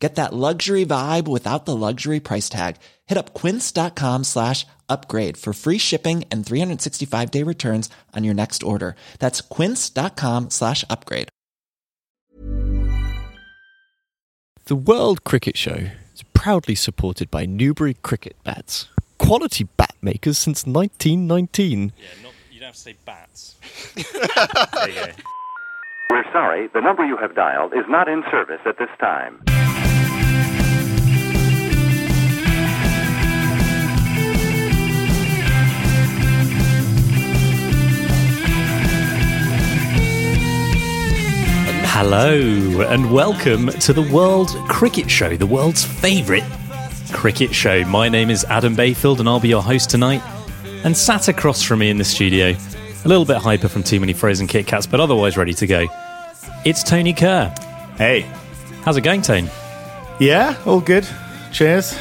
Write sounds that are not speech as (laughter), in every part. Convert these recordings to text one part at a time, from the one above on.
Get that luxury vibe without the luxury price tag. Hit up quince.com slash upgrade for free shipping and 365 day returns on your next order. That's quince.com slash upgrade. The World Cricket Show is proudly supported by Newbury Cricket Bats. Quality bat makers since 1919. Yeah, not, you don't have to say bats. (laughs) there you go. We're sorry, the number you have dialed is not in service at this time. Hello, and welcome to the World Cricket Show, the world's favourite cricket show. My name is Adam Bayfield, and I'll be your host tonight. And sat across from me in the studio, a little bit hyper from too many frozen Kit Kats, but otherwise ready to go. It's Tony Kerr. Hey. How's it going, Tone? Yeah, all good. Cheers.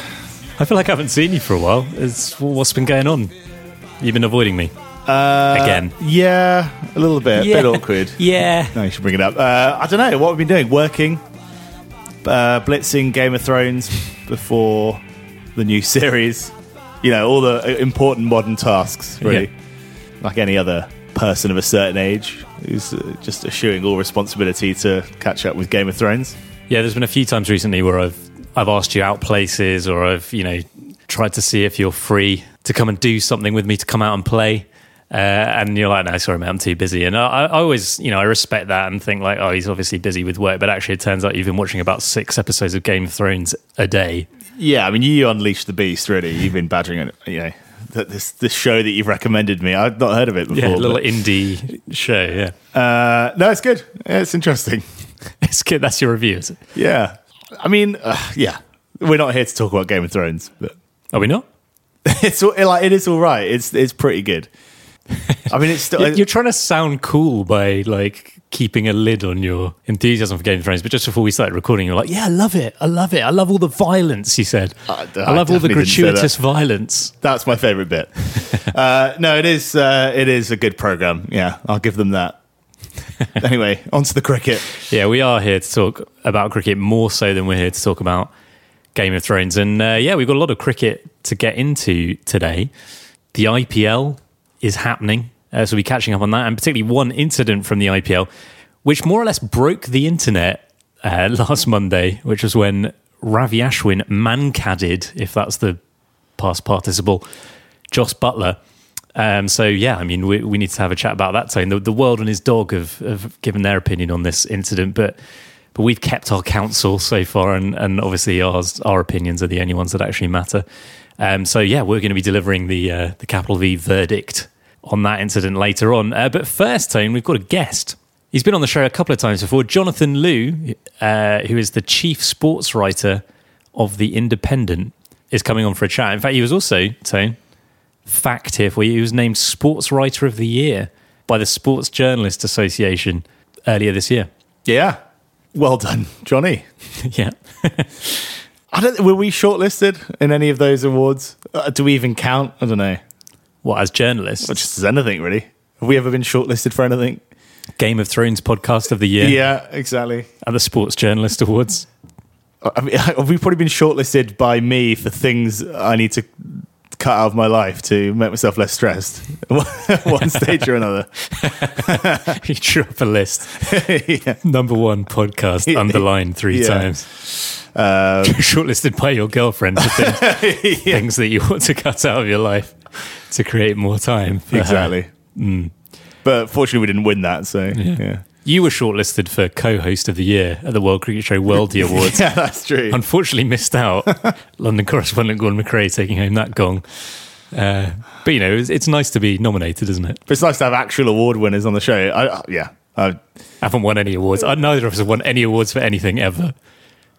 I feel like I haven't seen you for a while. It's, what's been going on? You've been avoiding me. Uh, Again. Yeah, a little bit. Yeah. bit awkward. (laughs) Yeah. No, you should bring it up. Uh, I don't know. What we've we been doing? Working, uh, blitzing Game of Thrones before the new (laughs) series. You know, all the important modern tasks, really. Yeah. Like any other person of a certain age who's uh, just eschewing all responsibility to catch up with Game of Thrones. Yeah, there's been a few times recently where I've I've asked you out places or I've, you know, tried to see if you're free to come and do something with me to come out and play. Uh, and you're like, no, sorry, mate, I'm too busy. And I, I always, you know, I respect that and think like, oh, he's obviously busy with work. But actually, it turns out you've been watching about six episodes of Game of Thrones a day. Yeah, I mean, you unleashed the beast, really. You've been badgering it, you know, th- this this show that you've recommended me. I've not heard of it before. Yeah, a little but- indie show. Yeah, Uh, no, it's good. Yeah, it's interesting. (laughs) it's good. That's your review, is it? Yeah, I mean, uh, yeah, we're not here to talk about Game of Thrones, but Are we not? (laughs) it's all, like it is all right. It's it's pretty good. I mean, it's still. You're, trying to sound cool by like keeping a lid on your enthusiasm for Game of Thrones. But just before we started recording, you're like, "Yeah, I love it. I love it. I love all the violence." You said, I- I "I love all the definitely didn't say gratuitous that. violence." that's my favorite bit. (laughs) uh, no, it is. Uh, it is a good program. Yeah, I'll give them that. (laughs) anyway, on to the cricket. Yeah, we are here to talk about cricket more so than we're here to talk about Game of Thrones. And uh, yeah, we've got a lot of cricket to get into today. The IPL is happening, uh, so we'll be catching up on that, and particularly one incident from the IPL, which more or less broke the internet uh, (laughs) last Monday, which was when Ravi Ashwin mankaded, if that's the past participle, Jos Buttler. Um, so yeah, I mean, we, we need to have a chat about that. Tone. The, the world and his dog have, have given their opinion on this incident, but but we've kept our counsel so far, and, and obviously ours our opinions are the only ones that actually matter. Um, so yeah, we're going to be delivering the uh, the capital V verdict on that incident later on. Uh, but first, Tone, we've got a guest. He's been on the show a couple of times before. Jonathan Liew, uh, who is the chief sports writer of the Independent, is coming on for a chat. In fact, he was also Tone fact here for you. He was named Sports Writer of the Year by the Sports Journalist Association earlier this year. Yeah, well done, Johnny. (laughs) yeah. (laughs) I don't. Were we shortlisted in any of those awards? Uh, do we even count? I don't know. What, as journalists? Or just as anything, really. Have we ever been shortlisted for anything? Game of Thrones podcast of the year Yeah, exactly. at the Sports Journalist Awards. I mean, (laughs) have we probably been shortlisted by me for things I need to cut out of my life to make myself less stressed? (laughs) One stage or another. (laughs) you drew up a list. (laughs) yeah. Number one podcast underlined three Yeah. times. Um, Shortlisted by your girlfriend for things, things that you want to cut out of your life to create more time. exactly. But fortunately, we didn't win that. So yeah, You were shortlisted for co-host of the year at the World Cricket Show Worldie (laughs) Awards. yeah, that's true. Unfortunately, missed out. (laughs) London correspondent Gordon McRae taking home that gong. Uh, but you know, it's, it's nice to be nominated, isn't it? But it's nice to have actual award winners on the show. I, I- yeah, I, I haven't won any awards. Uh, Neither of us have won any awards for anything ever.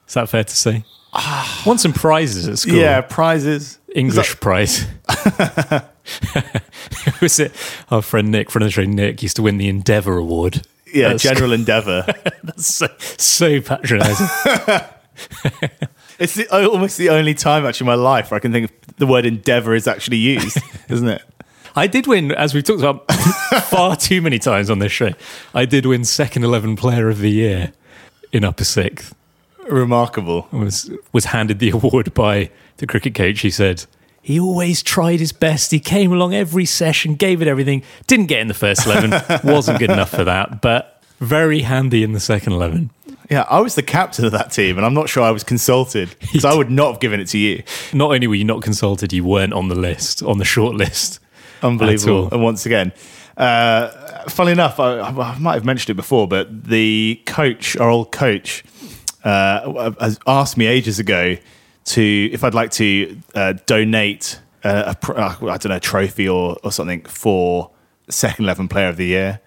Is that fair to say? (sighs) won some prizes at school. yeah, prizes. English prize. (laughs) was it our friend Nick, friend of the show Nick, used to win the Endeavour Award. Yeah, That's- General Endeavour. (laughs) That's so, so patronising. (laughs) It's the, almost the only time actually in my life where I can think of the word endeavour is actually used, (laughs) isn't it? I did win, as we've talked about far too many times on this show. I did win second eleven player of the year in upper sixth. Remarkable. I was was handed the award by the cricket coach. He said he always tried his best. He came along every session, gave it everything. Didn't get in the first eleven. (laughs) wasn't good enough for that, but very handy in the second eleven. Yeah, I was the captain of that team, and I'm not sure I was consulted because I would not have given it to you. (laughs) Not only were you not consulted, you weren't on the list, on the short list. Unbelievable. And once again, uh, funnily enough, I, I might have mentioned it before, but the coach, our old coach, uh, has asked me ages ago to if I'd like to uh, donate a, a pr- uh, I don't know a trophy or, or something for second eleven player of the year,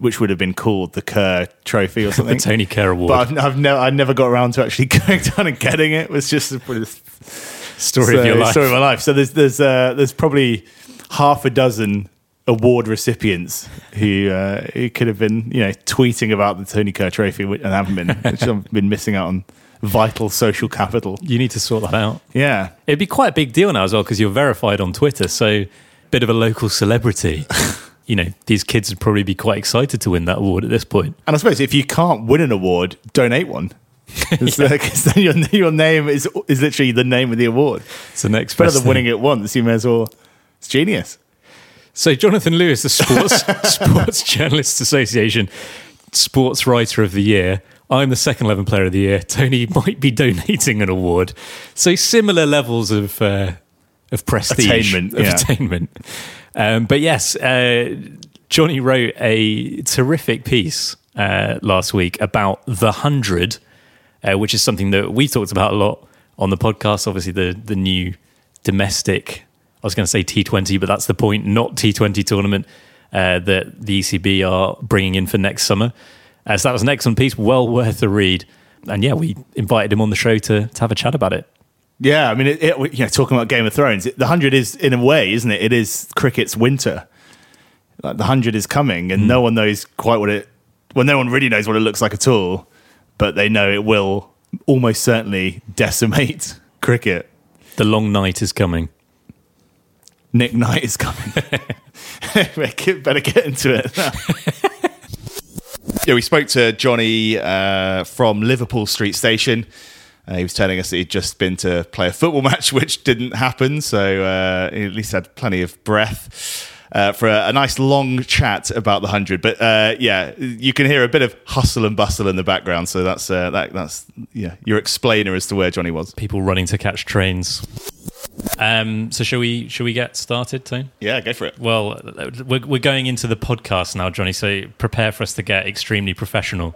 which would have been called the Kerr Trophy or (laughs) something, The. Tony Kerr Award. but I've, I've never I never got around to actually (laughs) going down and getting it. It was just a (laughs) story of your life. Story of my life. So there's there's uh, there's probably half a dozen award recipients who uh, who could have been you know tweeting about the Tony Kerr Trophy and haven't been, which have been missing out on vital social capital. You need to sort that out. Yeah, It'd be quite a big deal now as well because you're verified on Twitter. So, bit of a local celebrity. (laughs) you know, these kids would probably be quite excited to win that award at this point. and I suppose if you can't win an award, donate one. (laughs) Because uh, then your, (laughs) your name is is literally the name of the award. It's the next Better than winning it once, you may as well. It's genius. So, Jonathan Lewis, the Sports Sports Journalists Association Sports Writer of the Year. I'm the second 11 Player of the Year. (laughs) Tony might be donating an award. So, similar levels of uh, of prestige, Attainment, of yeah. attainment. Um, but yes, uh, Johnny wrote a terrific piece uh, last week about the hundred, uh, which is something that we talked about a lot on the podcast. Obviously, the the new domestic. I was going to say T20, but that's the point. Not T20 tournament uh, that the ECB are bringing in for next summer. Uh, so that was an excellent piece, well worth a read. And yeah, we invited him on the show to, to have a chat about it. Yeah, I mean, it, it, you know, talking about Game of Thrones, it, the hundred is in a way, isn't it? It is cricket's winter. Like the hundred is coming, and no one knows quite what it. Well, no one really knows what it looks like at all, but they know it will almost certainly decimate (laughs) cricket. The long night is coming. Nick Knight is coming. (laughs) (laughs) Better get into it. Yeah, we spoke to Johnny uh, from Liverpool Street Station. Uh, he was telling us that he'd just been to play a football (laughs) match, which didn't happen. So uh, he at least had plenty of breath. Uh, for a, a nice long chat about the hundred, but uh, yeah, you can hear a bit of hustle and bustle in the background. So that's uh, that, that's yeah, your explainer as to where Johnny was. People running to catch trains. Um, so shall we? Shall we get started, Tone? Yeah, go for it. Well, we're, we're going into the podcast now, Johnny. So prepare for us to get extremely professional.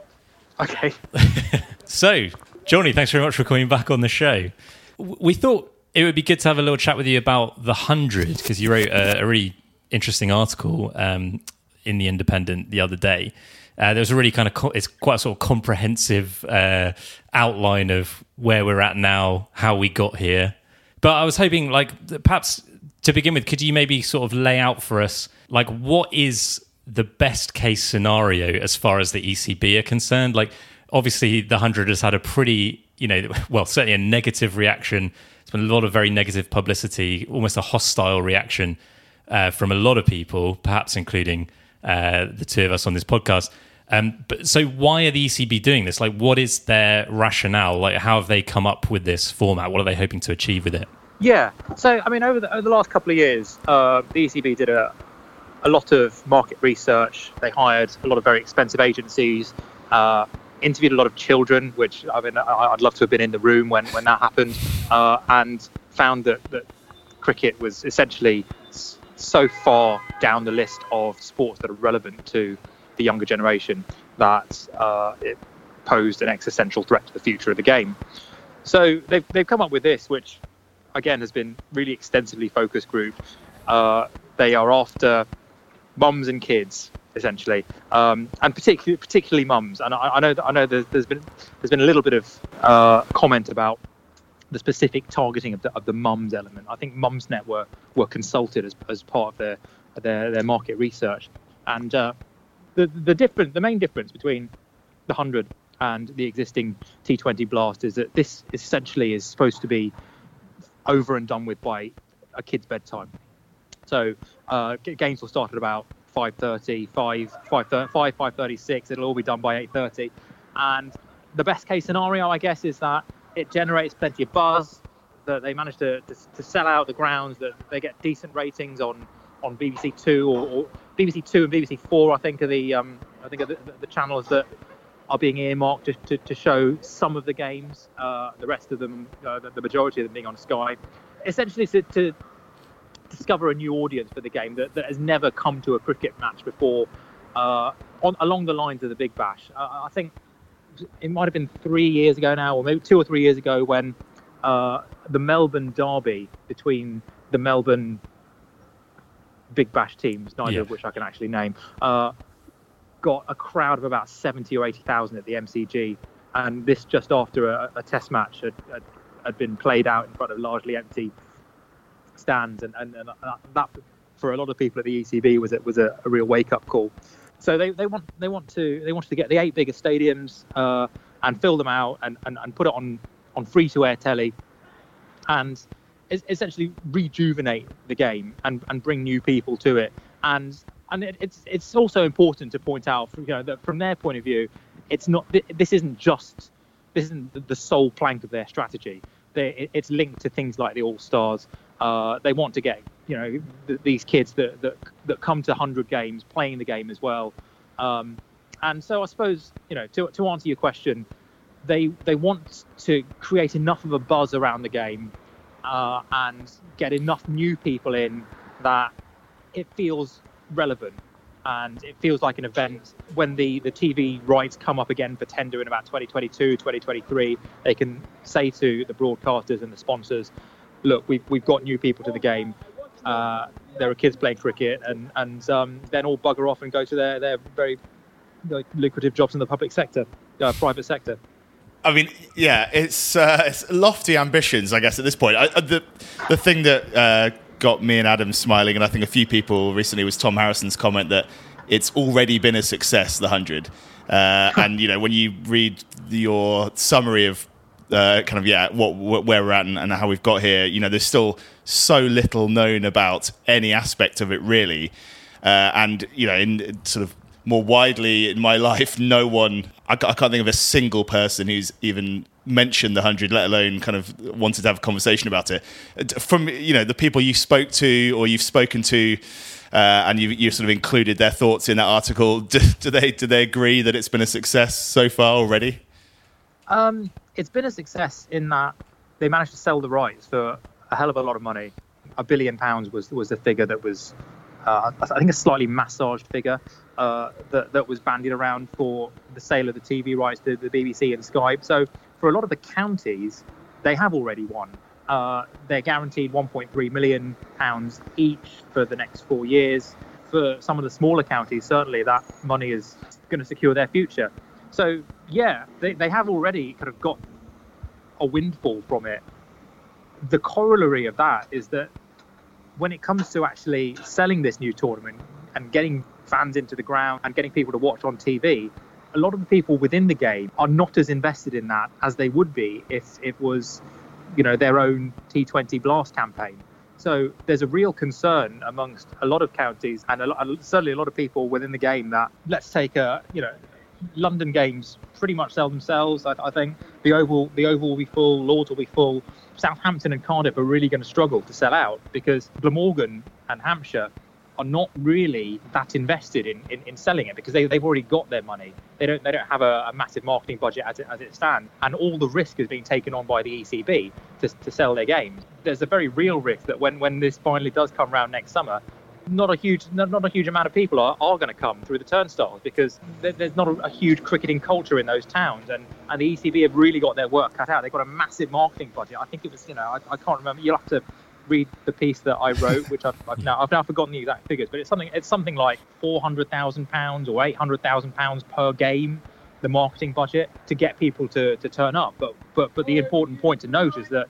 Okay. (laughs) So, Johnny, thanks very much for coming back on the show. We thought it would be good to have a little chat with you about the hundred because you wrote a, a really interesting article um, in the Independent the other day. Uh, there was a really kind of co- it's quite a sort of comprehensive uh, outline of where we're at now, how we got here. But I was hoping, like, perhaps to begin with, could you maybe sort of lay out for us, like, what is the best case scenario as far as the ECB are concerned? Like, obviously, the 100 has had a pretty, you know, well, certainly a negative reaction. It's been a lot of very negative publicity, almost a hostile reaction uh, from a lot of people, perhaps including uh, the two of us on this podcast. Um, but so, why are the ECB doing this? Like, what is their rationale? Like, how have they come up with this format? What are they hoping to achieve with it? Yeah. So, I mean, over the, over the last couple of years, uh, the ECB did a, a lot of market research. They hired a lot of very expensive agencies, uh, interviewed a lot of children, which I mean, I- I'd love to have been in the room when, when that happened, uh, and found that, that cricket was essentially so far down the list of sports that are relevant to the younger generation that uh, it posed an existential threat to the future of the game. So they've, they've come up with this, which again has been really extensively focus group. Uh, they are after mums and kids essentially, um, and particularly particularly mums. And I, I know that I know there's, been there's been a little bit of uh, comment about the specific targeting of the of the mums element. I think Mumsnet were were consulted as as part of their their, their market research, and uh, the the different the main difference between the hundred and the existing T20 Blast is that this essentially is supposed to be over and done with by a kid's bedtime. So uh, games will start at about 5.30, 5, 5, 5, 5.36. It'll all be done by 8.30. And the best case scenario, I guess, is that it generates plenty of buzz, that they manage to, to, to sell out the grounds, that they get decent ratings on, on BBC Two or, or BBC Two and BBC Four. I think are the um, I think the, the channels that are being earmarked to, to, to show some of the games. Uh, the rest of them, uh, the, the majority of them being on Sky. Essentially, to, to discover a new audience for the game that, that has never come to a cricket match before, uh, on along the lines of the Big Bash. I think it might have been three years ago now, or maybe two or three years ago, when uh, the Melbourne derby between the Melbourne Big Bash teams, neither Yeah. of which I can actually name, uh, got a crowd of about 70 or 80,000 at the MCG. And this just after a, a test match had, had, had been played out in front of largely empty stands. And, and, and that, for a lot of people at the ECB, was, it was a, a real wake up call. So they, they want they want to they to get the eight biggest stadiums uh, and fill them out and, and, and put it on on free to air telly and es- essentially rejuvenate the game and, and bring new people to it. And and it, it's it's also important to point out, you know, that from their point of view, it's not this isn't just this isn't the- the sole plank of their strategy. They, it's linked to things like the All Stars. Uh, they want to get you know th- these kids that, that that come to 100 games playing the game as well. Um, and so I suppose you know to to answer your question, they they want to create enough of a buzz around the game uh, and get enough new people in that it feels relevant and it feels like an event when the, the TV rights come up again for tender in about 2022 2023 they can say to the broadcasters and the sponsors look we've, we've got new people to the game uh, there are kids playing cricket and and um, then all bugger off and go to their, their very like, lucrative jobs in the public sector uh, private sector I mean, yeah, it's, uh, it's lofty ambitions, I guess, at this point. I, I- the the thing that uh, got me and Adam smiling, and I think a few people recently, was Tom Harrison's comment that it's already been a success, the hundred. Uh, and you know, when you read your summary of uh, kind of yeah, what, what where we're at and, and how we've got here, you know, there's still so little known about any aspect of it, really. Uh, and you know, in sort of more widely in my (laughs) life, no one, I, I can't think of a single person who's even mentioned the 100, let alone kind of wanted to have a conversation about it. From, you know, the people you spoke to or you've spoken to, uh, and you, you sort of included their thoughts in that article, (laughs) do, do, they, do they agree that it's been a success so far already? Um, it's been a success in that they managed to sell the rights for a hell of a lot of money. A billion pounds was was the figure that was, uh, I think, a slightly massaged figure uh, that that was bandied around for the sale of the TV rights to the BBC and Sky. So for a lot of the counties, they have already won. Uh, they're guaranteed 1.3 million pounds each for the next four years. For some of the smaller counties, certainly that money is going to secure their future. So yeah, they, they have already kind of got a windfall from it. The corollary of that is that when it comes to actually selling this new tournament and getting fans into the ground and getting people to watch on TV, a lot of the people within the game are not as invested in that as they would be if it was, you know, their own T20 Blast campaign. So there's a real concern amongst a lot of counties and a lot, certainly a lot of people within the game that let's take a, you know, London games pretty much sell themselves. I, I think the Oval, the Oval will be full, Lords will be full. Southampton and Cardiff are really going to struggle to sell out because Glamorgan and Hampshire are not really that invested in, in, in selling it because they, they've already got their money. They don't they don't have a, a massive marketing budget as it, as it stands, and all the risk is being taken on by the ECB to, to sell their games. There's a very real risk that when, when this finally does come around next summer, not a huge not, not a huge amount of people are, are going to come through the turnstiles because there, there's not a, a huge cricketing culture in those towns and, and the ECB have really got their work cut out. They've got a massive marketing budget. I think it was you know I, I can't remember. You'll have to read the piece that I wrote, which I've, I've (laughs) now I've now forgotten the exact figures, but it's something it's something like four hundred thousand pounds or eight hundred thousand pounds per game the marketing budget to get people to, to turn up. But but but the important point to note is that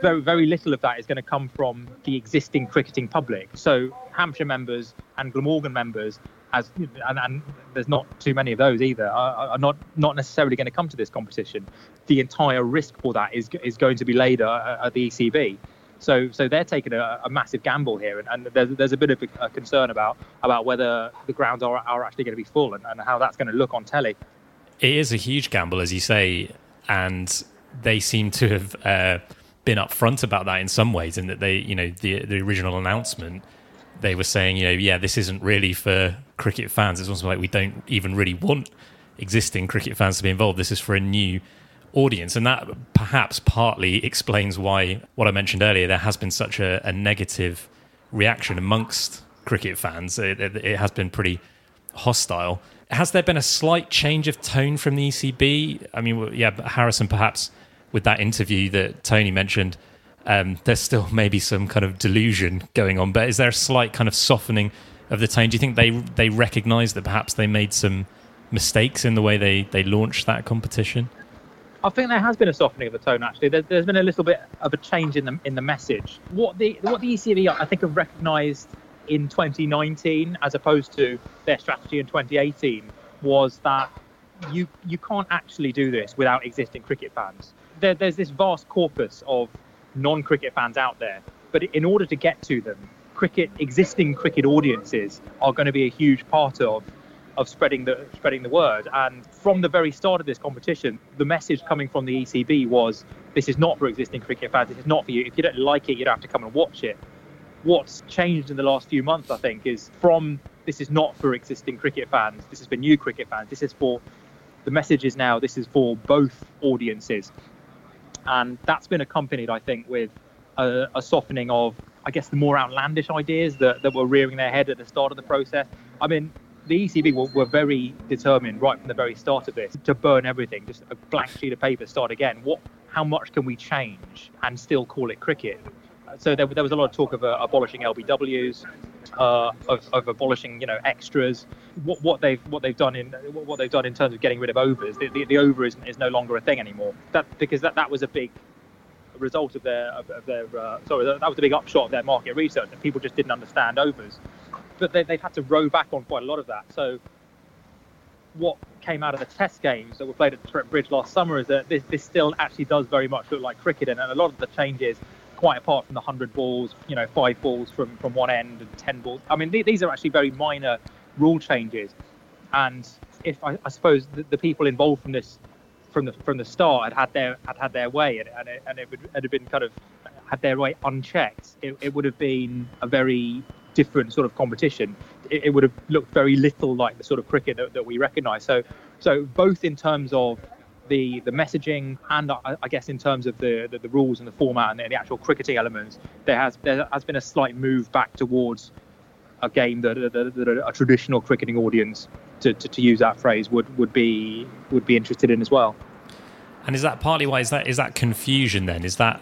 very very little of that is going to come from the existing cricketing public. So Hampshire members and Glamorgan members, as and, and there's not too many of those either, are, are not not necessarily going to come to this competition. The entire risk for that is is going to be laid at, the ECB. So, so they're taking a, a massive gamble here, and, and, there's, there's a bit of a, a, concern about about whether the grounds are, are actually going to be full and, and how that's going to look on telly. It is a huge gamble, as you say, and they seem to have uh, been upfront about that in some ways, in that they, you know, the the original announcement, they were saying, you know, yeah, this isn't really for cricket fans. It's almost like we don't even really want existing cricket fans to be involved. This is for a new audience. And that perhaps partly explains why, what I mentioned earlier, there has been such a, a negative reaction amongst cricket fans. It, it, it, has been pretty hostile. Has there been a slight change of tone from the ECB? I mean, yeah, Harrison, perhaps with that interview that Tony mentioned, um, there's still (laughs) maybe some kind of delusion going on. But is there a slight kind of softening of the tone? Do you think they they recognise that perhaps they made some mistakes in the way they, they launched that competition? I think there has been a softening of the tone. Actually, there, has been a little bit of a change in the in the message. What the what the ECB I think have recognised in 2019 as opposed to their strategy in 2018 was that you you can't actually do this without existing cricket fans. There, there's this vast corpus of non-cricket fans out there, but in order to get to them, cricket existing cricket audiences are going to be a huge part of of spreading the spreading the word. And from the very start of this competition, the message coming from the ECB was, "This is not for existing cricket fans. This is not for you. If you don't like it, you don't have to come and watch it." What's changed in the last few months, I think, is from this is not for existing cricket fans. This is for new cricket fans. This is for the message is now this is for both audiences, and that's been accompanied, I think, with a, a softening of I guess the more outlandish ideas that, that were rearing their head at the start of the process. I mean, the ECB were, were, very determined right from the very start of this to burn everything, just a blank sheet of paper, start again. What, how much can we change and still call it cricket? So there, there was a lot of talk of uh, abolishing LBWs, uh, of, of, abolishing, you know, extras. What, what they've what they've done in what they've done in terms of getting rid of overs, the, the, the over is, is no longer a thing anymore. That because that, that was a big result of their of, of their uh, sorry that was a big upshot of their market research that people just didn't understand overs but they, they've had to row back on quite a lot of that. So what came out of the test games that were played at Trent Bridge last summer is that this, this still actually does very much look like cricket, and, and, a lot of the changes, quite apart from the hundred balls, you know, five balls from from one end and ten balls. I mean, th- these are actually very minor rule changes, and if I, I suppose the, the, people involved from this from the from the start had had their had had their way and, and it, and it would had been kind of had their way unchecked, it, it would have been a very different sort of competition, it, it, would have looked very little like the sort of cricket that, that we recognise. So, so both in terms of the the messaging and I, I guess in terms of the, the, the rules and the format and the, the, actual cricketing elements, there has there has been a slight move back towards a game that, that, that a, a traditional cricketing audience, to, to, to use that phrase, would would be would be interested in as well. And is that partly why is that is that confusion then? Is that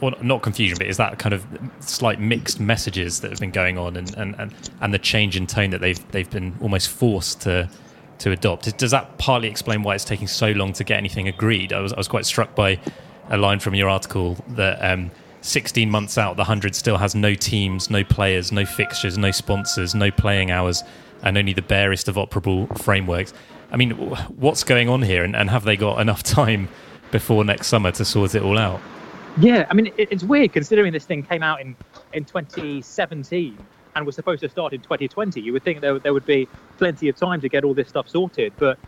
well, not confusion, but is that kind of slight mixed messages that have been going on, and, and, and, and the change in tone that they've they've been almost forced to to adopt? Does that partly explain why it's taking so long to get anything agreed? I was I was quite struck by a line from your article that. Um, 16 months out, the 100 still has no teams, no players, no fixtures, no sponsors, no playing hours, and only the barest of operable frameworks. I mean, what's going on here, and, and have they got enough (laughs) time before next summer to sort it all out? Yeah, I mean, it's weird considering this thing came out in, in 2017 and was supposed to start in 2020. You would think there, there would be plenty of time to get all this stuff sorted. But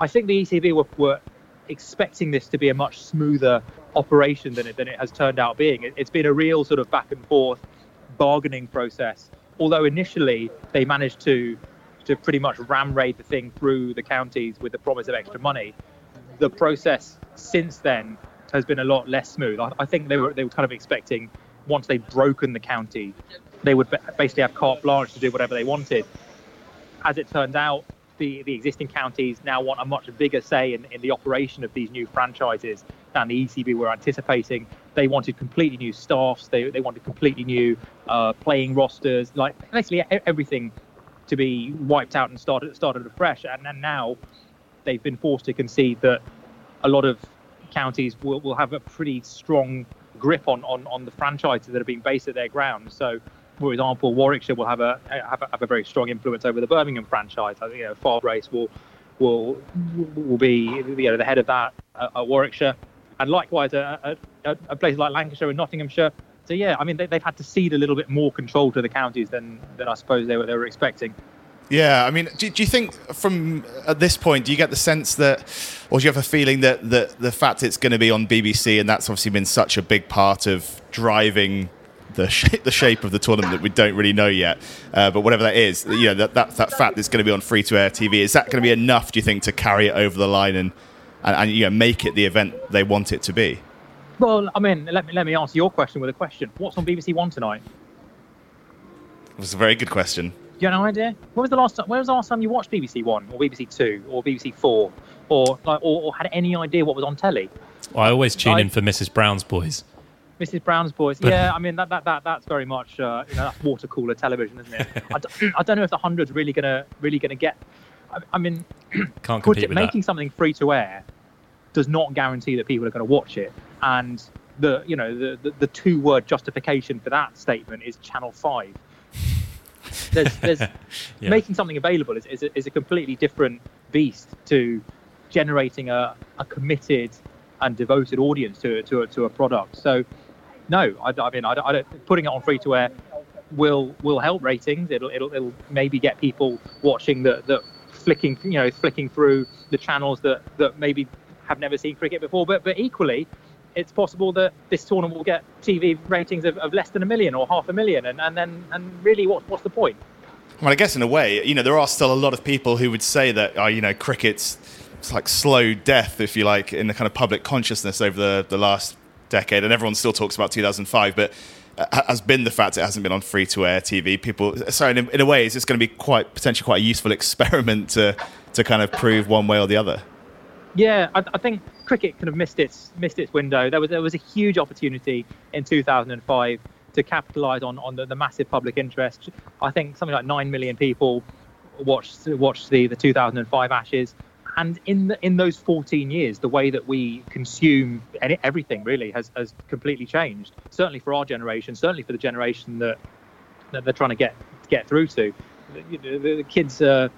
I think the ECB were, were expecting this to be a much smoother operation than it, than it has turned out being. It, it's been a real sort of back and forth bargaining process. Although initially they managed to to pretty much ram raid the thing through the counties with the promise of extra money, the process since then has been a lot less smooth. I, I think they were they were kind of expecting once they'd broken the county, they would basically have carte blanche to do whatever they wanted. As it turned out, the, the existing counties now want a much bigger say in, in the operation of these new franchises than the ECB were anticipating. They wanted completely new staffs, they, they wanted completely new uh, playing rosters, like basically everything to be wiped out and started started afresh. And, and now they've been forced to concede that a lot of counties will, will have a pretty strong grip on, on, on the franchises that are being based at their grounds. So, for example, Warwickshire will have a have a, have a very strong influence over the Birmingham franchise. I think you know Farbrace will will will be you know the head of that at, at Warwickshire, and likewise a, a, a place like Lancashire and Nottinghamshire. So yeah, I mean they, they've had to cede a little bit more control to the counties than than I suppose they were they were expecting. Yeah, I mean, do, do, you think from at this point, do you get the sense that, or do you have a feeling that, that the fact it's going to be on BBC and that's obviously been such a big part of driving the shape, the shape of the tournament that we don't really know yet, uh, but whatever that is, you know, that, that, that fact it's going to be on free to air TV, is that going to be enough, do you think, to carry it over the line and, and, and you know, make it the event they want it to be? Well, I mean, let me, let me answer your question with a question. What's on BBC One tonight? It was a very good question. You have no idea? When was the last time? When was the last time you watched BBC One or BBC Two or BBC Four, or like, or, or had any idea what was on telly? Well, I always tune I, in for Mrs. Brown's Boys. Mrs. Brown's Boys. (laughs) Yeah, I mean that that, that that's very much uh, you know that's water cooler television, isn't it? I, don't, (laughs) I don't know if the hundred's really gonna really gonna get. I, I mean, (clears throat) can't compete with making that. something free to air does not guarantee that people are going to watch it, and the you know the, the, the two word justification for that statement is Channel Five there's, there's (laughs) yeah. making something available is, is a, is, a, completely different beast to generating a, a committed and devoted audience to, to, a, to a product. So, no, I, I mean, I, I don't, putting it on free to air will will help ratings. It'll, it'll, it'll maybe get people watching that that flicking you know flicking through the channels that that maybe have never seen cricket before. But but equally, it's possible that this tournament will get TV ratings of, of less than a million or half a million, and, and then and really, what, what's the point? Well, I guess in a way, you know, there are still a lot of people who would say that, oh, you know, cricket's it's like slow death, if you like, in the kind of public consciousness over the, the last decade, and everyone still talks about 2005, but uh, has been the fact it hasn't been on free to air TV. People, so in, in a way, it's going to be quite potentially quite a useful (laughs) experiment to to kind of prove one way or the other. Yeah, I, I, think cricket kind of missed its missed its window. There was there was a huge opportunity in 2005 to capitalise on on the, the, massive public interest. I think something like nine million people watched watched the the 2005 Ashes. And in the, in those 14 years, the way that we consume any, everything really has, has completely changed. Certainly for our generation, certainly for the generation that, that they're trying to get get through to. The, the, the kids are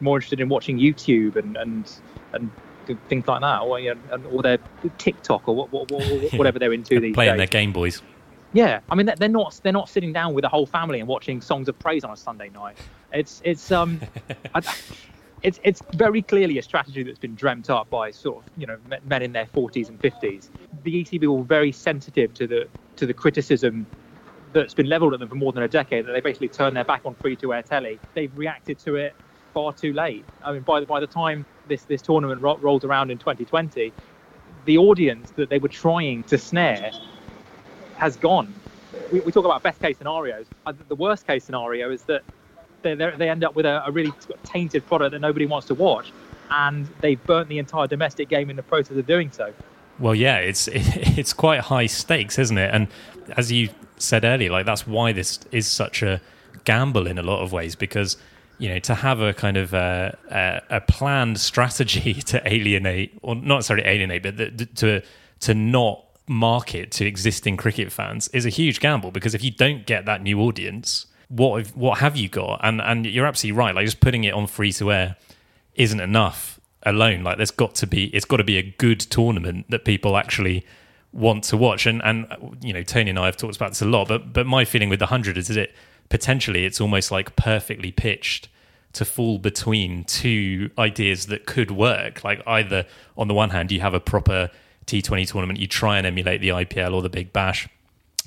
more interested in watching YouTube and and and things like that, or you know, or their TikTok or what, what, what, (laughs) whatever they're into they're these playing days. their Game Boys. Yeah, I mean they're not they're not sitting down with the whole family and watching songs of praise on a Sunday night. It's it's um, (laughs) I, it's it's very clearly a strategy that's been dreamt up by sort of you know men in their 40s and 50s. The ECB were very sensitive to the to the criticism that's been levelled at them for more than a decade. That they basically turned their back on free-to-air telly. They've reacted to it far too late. I mean, by the by the time this this tournament ro- rolled around in 2020, the audience that they were trying to snare has gone. We, we talk about best case scenarios. The worst case scenario is that they they end up with a, a really tainted product that nobody wants to watch, and they've burnt the entire domestic game in the process of doing so. Well, yeah, it's (laughs) it's quite high stakes, isn't it? And as you said earlier, like that's why this is such a gamble in a lot of ways because you know, to have a kind of a, a, a planned (laughs) strategy (laughs) to alienate, or not necessarily alienate, but the, to to not market to existing cricket fans is a huge gamble because if you don't get that new audience, what what have you got? And and you're absolutely right. Like just putting it on free to air isn't enough alone. Like there's got to be it's got to be a good tournament that people actually want to watch. And and you know, Tony and I have talked about this a lot. But but my feeling with the hundred is that it potentially it's almost like perfectly pitched to fall between two ideas that could work. Like either on the one hand, you have a proper T20 tournament, you try and emulate the IPL or the Big Bash,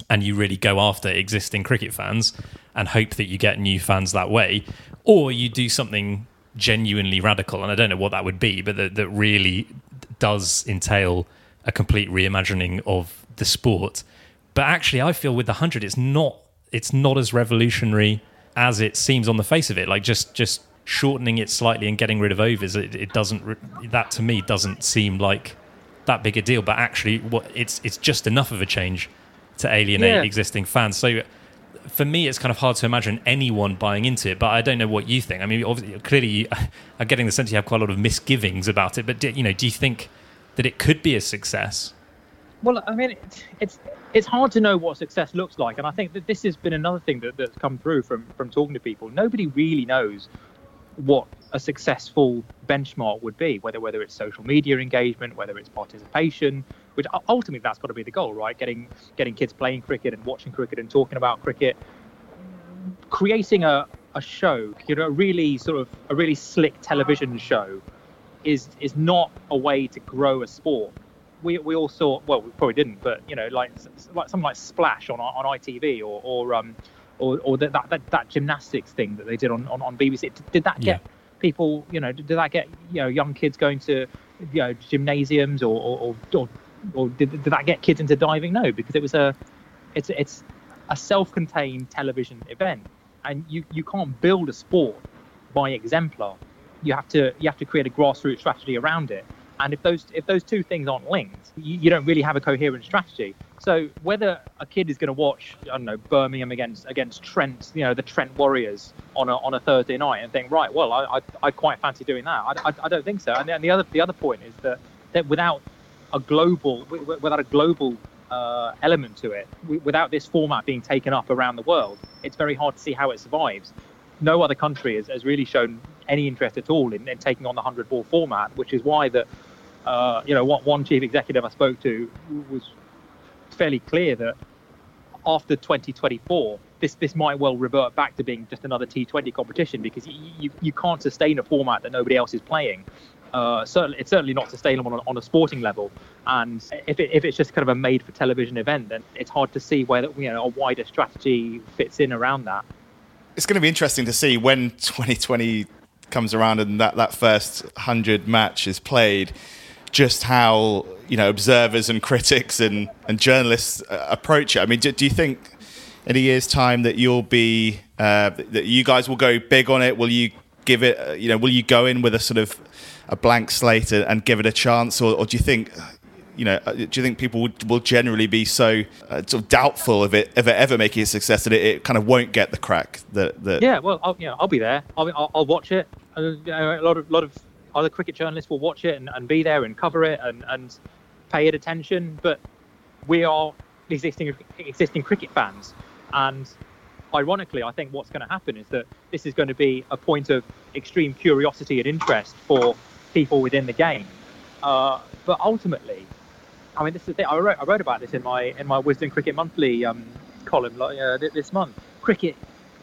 and you really go after existing cricket fans and hope that you get new fans that way, or you do something genuinely radical, and I don't know what that would be, but that, that really does entail a complete reimagining of the sport. But actually, I feel with the hundred, it's not it's not as revolutionary as it seems on the face of it. Like just just shortening it slightly and getting rid of overs, it, it doesn't. That to me doesn't seem like that big a deal. But actually, what it's it's just enough of a change to alienate yeah. existing fans. So for me, it's kind of hard to imagine anyone buying into it. But I don't know what you think. I mean, obviously, clearly, you, (laughs) I'm getting the sense you have quite a lot of misgivings about it. But do, you know, do you think that it could be a success? Well, I mean, it's, it's it's hard to know what success looks like, and I think that this has been another thing that, that's come through from from talking to people. Nobody really knows what a successful benchmark would be, whether whether it's social media engagement, whether it's participation, which ultimately that's got to be the goal, right? Getting getting kids playing cricket and watching cricket and talking about cricket, creating a a show, you know, a really sort of a really slick television show, is is not a way to grow a sport. We, we all saw well we probably didn't but you know like like something like Splash on on ITV or or um or, or that, that that gymnastics thing that they did on on, on BBC did that get Yeah. people you know did that get you know young kids going to you know gymnasiums or or, or, or, or did, did that get kids into diving? No because it was a it's it's a self-contained television event. And you you can't build a sport by exemplar. You have to you have to create a grassroots strategy around it. And if those if those two things aren't linked you, you don't really have a coherent strategy. So whether a kid is going to watch i don't know birmingham against against trent you know the trent warriors on a on a thursday night and think right well i i, I quite fancy doing that. I, I, I don't think so. And then the other the other point is that that without a global wi- wi- without a global uh, element to it without this format being taken up around the world it's very hard to see how it survives. No other country has, has really shown any interest at all in, in taking on the 100 ball format which is why that uh, you know what one chief executive i spoke to was fairly clear that after 2024 this this might well revert back to being just another T20 competition because you, you, you can't sustain a format that nobody else is playing uh, certainly, it's certainly not sustainable on a, on a sporting level. And if, it, if it's just kind of a made for television event, then it's hard to see where you know a wider strategy fits in around that. it's going to be interesting to see when (laughs) 2020 comes around and that, that first 100 match is played just how you know observers and critics and, and journalists uh, approach it i mean do, do you think in a year's time that you'll be uh, that you guys will go big on it will you give it uh, you know will you go in with a sort of a blank slate and, give it a chance or, or do you think you know, uh, do you think people would, will generally be so uh, sort of doubtful of it, of it ever making a success that it, it kind of won't get the crack that, that Yeah, well, I'll, you know, I'll be there. I'll, I'll, I'll watch it. Uh, a lot of lot of other cricket journalists will watch it and, and be there and cover it and, and pay it attention. But we are existing existing cricket fans, and ironically, I think what's going to happen is that this is going to be a point of extreme curiosity and interest for people within the game. Uh, but ultimately, I mean, this is the. I wrote, I wrote about this in my in my Wisden Cricket Monthly um, column uh, this month. Cricket,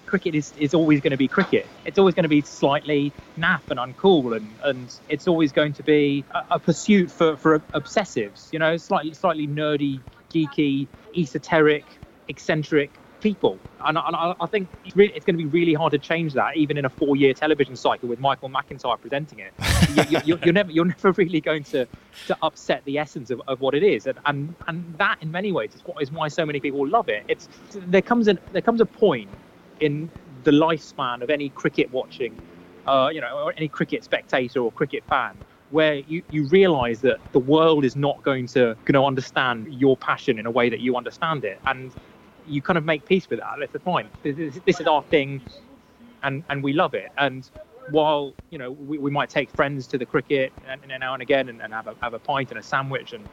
cricket is, is always going to be cricket. It's always going to be slightly naff and uncool, and, and it's always going to be a, a pursuit for, for obsessives. You know, slightly slightly nerdy, geeky, esoteric, eccentric people. And, I- and I, I think it's, really, it's going to be really hard to change that, even in a four-year television cycle with Michael McIntyre presenting it. (laughs) you, you, you're, you're never you're never really going to, to upset the essence of, of what it is, and, and and that in many ways is, what, is why so many people love it. It's there comes an there comes a point in the lifespan of any cricket watching, uh, you know, or any cricket spectator or cricket fan, where you, you realize that the world is not going to going to understand your passion in a way that you understand it, and you kind of make peace with that. That's fine. This, is- this is our thing, and and we love it. And while you know we, we might take friends to the cricket and, and now and again and, and have a have a pint and a sandwich and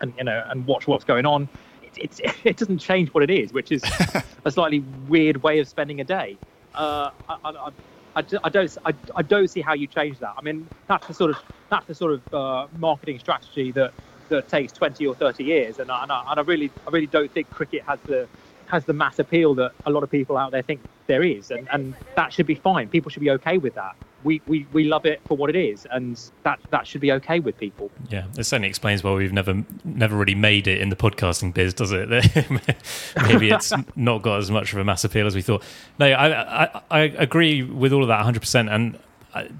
and you know and watch what's going on, it, it's (laughs) it doesn't change what it is, which is (laughs) a slightly weird way of spending a day. Uh, I, I, I, I I don't I, I don't see how you change that. I mean that's the sort of that's the sort of uh, marketing strategy that that takes 20 or 30 years, and I, and I, and I really I really don't think cricket has the has the mass appeal that a lot of people out there think there is, and, and that should be fine. People should be okay with that. We, we, we love it for what it is, and that that should be okay with people. Yeah, it certainly explains why we've never never really made it in the podcasting biz, does it? (laughs) Maybe it's (laughs) not got as much of a mass appeal as we thought. No, I I, I agree with all of that 100. percent And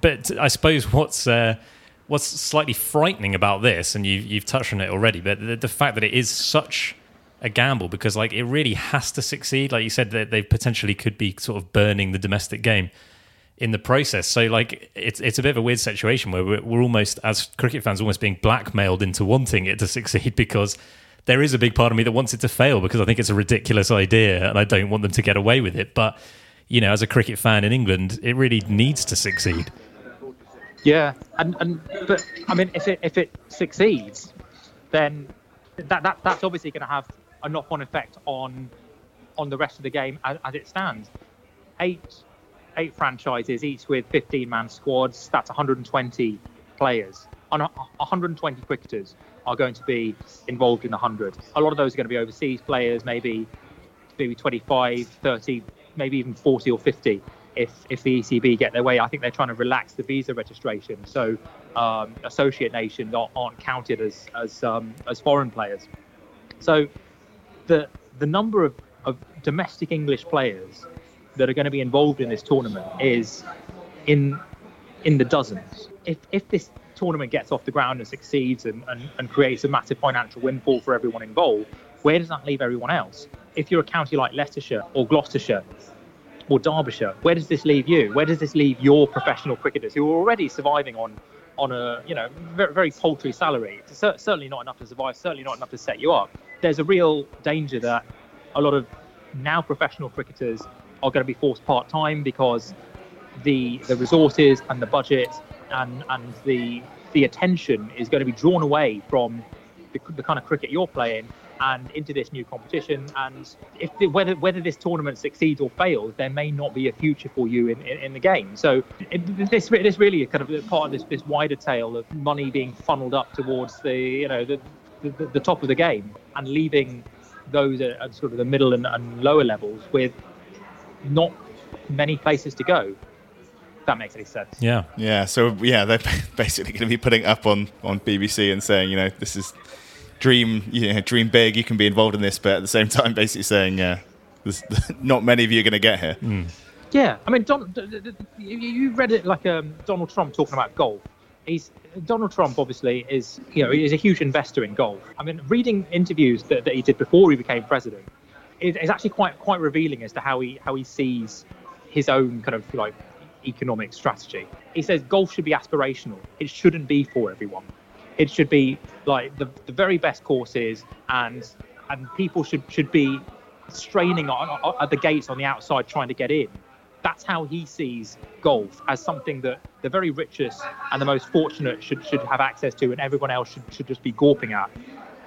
but I suppose what's uh, what's slightly frightening about this, and you you've touched on it already, but the, the fact that it is such a gamble because like it really has to succeed. Like you said, that they potentially could be sort of burning the domestic game in the process. So like it's it's a bit of a weird situation where we're, we're almost as cricket fans almost being blackmailed into wanting it to (laughs) succeed because there is a big part of me that wants it to fail because I think it's a ridiculous idea and I don't want them to get away with it. But you know, as a cricket fan in England, it really needs to succeed. Yeah, and and but I mean, if it if it succeeds, then that, that that's obviously going to have a knock-on effect on on the rest of the game as, as it stands. Eight eight franchises, each with 15-man squads. That's 120 players. On 120 cricketers are going to be involved in the 100. A lot of those are going to be overseas players, maybe maybe 25, 30, maybe even 40 or 50 if if the ECB get their way. I think they're trying to relax the visa registration, so um, associate nations aren't, aren't, counted as as um, as foreign players. So the the number of, of domestic English players that are going to be involved in this tournament is in in the dozens. If if this tournament gets off the ground and succeeds and, and, and creates a massive financial windfall for everyone involved, where does that leave everyone else? If you're a county like Leicestershire or Gloucestershire or Derbyshire, where does this leave you? Where does this leave your professional cricketers who are already surviving on on a you know very, very paltry salary? It's certainly not enough to survive. Certainly not enough to set you up. There's a real danger that a lot of now professional cricketers are going to be forced part time because the the resources and the budget and and the the attention is going to be drawn away from the, the kind of cricket you're playing and into this new competition. And if the, whether whether this tournament succeeds or fails, there may not be a future for you in, in, in the game. So it, this this really is kind of part of this this wider tale of money being funneled up towards the you know the the, the top of the game and leaving those at, at sort of the middle and, and lower levels with not many places to go that makes any sense. Yeah. Yeah. So yeah, they're (laughs) basically going to be putting up on on BBC and saying, you know, this is dream, you know, dream big. You can be involved in this, but at the same (laughs) time, basically saying, uh, there's (laughs) not many of you are going to get here. Mm. Yeah, I mean, Don, you read it like um, Donald Trump talking about golf. He's Donald Trump obviously is you know is a huge investor in golf. I mean, reading interviews that, that he did before he became president is, actually quite quite revealing as to how he how he sees his own kind of like economic strategy. He says golf should be aspirational. It shouldn't be for everyone it should be like the, the very best courses and and people should should be straining at the gates on the outside trying to get in that's how he sees golf as something that the very richest and the most fortunate should should have access to and everyone else should, should just be gawping at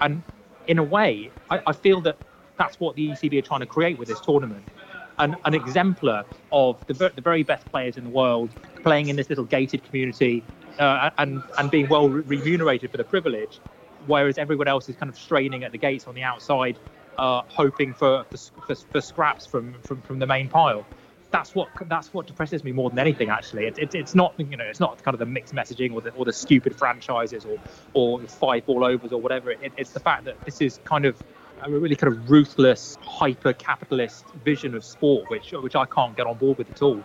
and in a way I, I feel that that's what the ECB are trying to create with this tournament an, an exemplar of the, the very best players in the world playing in this little gated community uh, and and being well remunerated for the privilege, whereas everyone else is kind of straining at the gates on the outside, uh, hoping for for, for scraps from, from from the main pile. That's what that's what depresses me more than anything. Actually, it, it, it's not you know it's not kind of the mixed messaging or the or the stupid franchises or or five ball overs or whatever. It, it's the fact that this is kind of a really kind of ruthless, hyper capitalist vision of sport, which which I can't get on board with at all.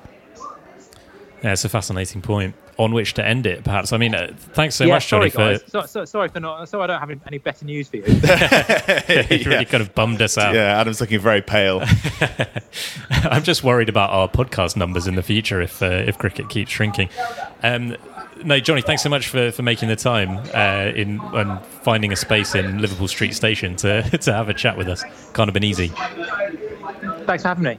Yeah, it's a fascinating point on which to end it. Perhaps. I mean, uh, thanks so yeah, much, Johnny. Sorry, for so, so, sorry for not. So I don't have any better news for you. (laughs) (laughs) you yeah. really kind of bummed us out. Yeah, Adam's looking very pale. (laughs) I'm just worried about our podcast numbers in the future if uh, if cricket keeps shrinking. Um, no, Johnny, thanks so much for, for making the time uh, in and finding a space in Liverpool Street Station to to have a chat with us. Can't have been easy. Thanks for having me.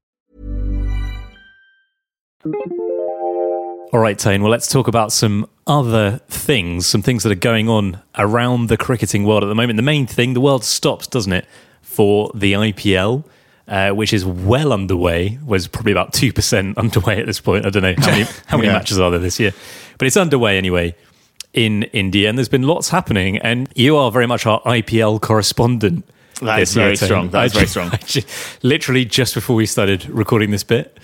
All right, Tane. Well, let's talk about some other things, some things that are going on around the cricketing world at the moment. The main thing, the world stops, doesn't it, for the IPL, uh, which is well underway. Was probably about two percent underway at this point. I don't know how many (laughs) how many Yeah. matches are there this year, but it's underway anyway in India, and there's been lots happening. And you are very much our IPL correspondent. That is very strong. That is very strong. (laughs) Ju- literally just before we started recording this bit,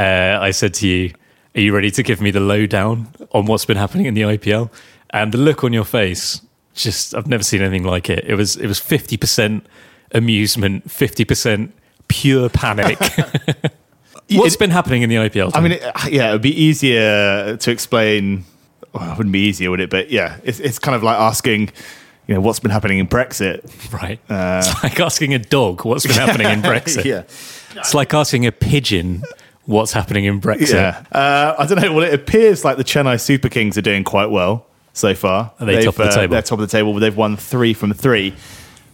uh, I said to you, "Are you ready to give me the lowdown on what's been happening in the IPL?" And the look on your face, just I've never seen anything like it. It was it was fifty percent amusement, fifty percent pure panic. (laughs) (laughs) What's It- been happening in the IPL? I mean, it, yeah, it would be easier to explain. Well, it wouldn't be easier, would it? But yeah, it's, it's kind of like asking, you know, what's been happening in Brexit. (laughs) right? it's like asking a dog what's been happening in Brexit. Uh, yeah, It's like asking a pigeon what's happening in Brexit. yeah. Uh, I don't know. Well, it appears like the Chennai Super Kings are doing quite well so far. Are they They've, top of the uh, table? They're top of the table. but They've won three from three.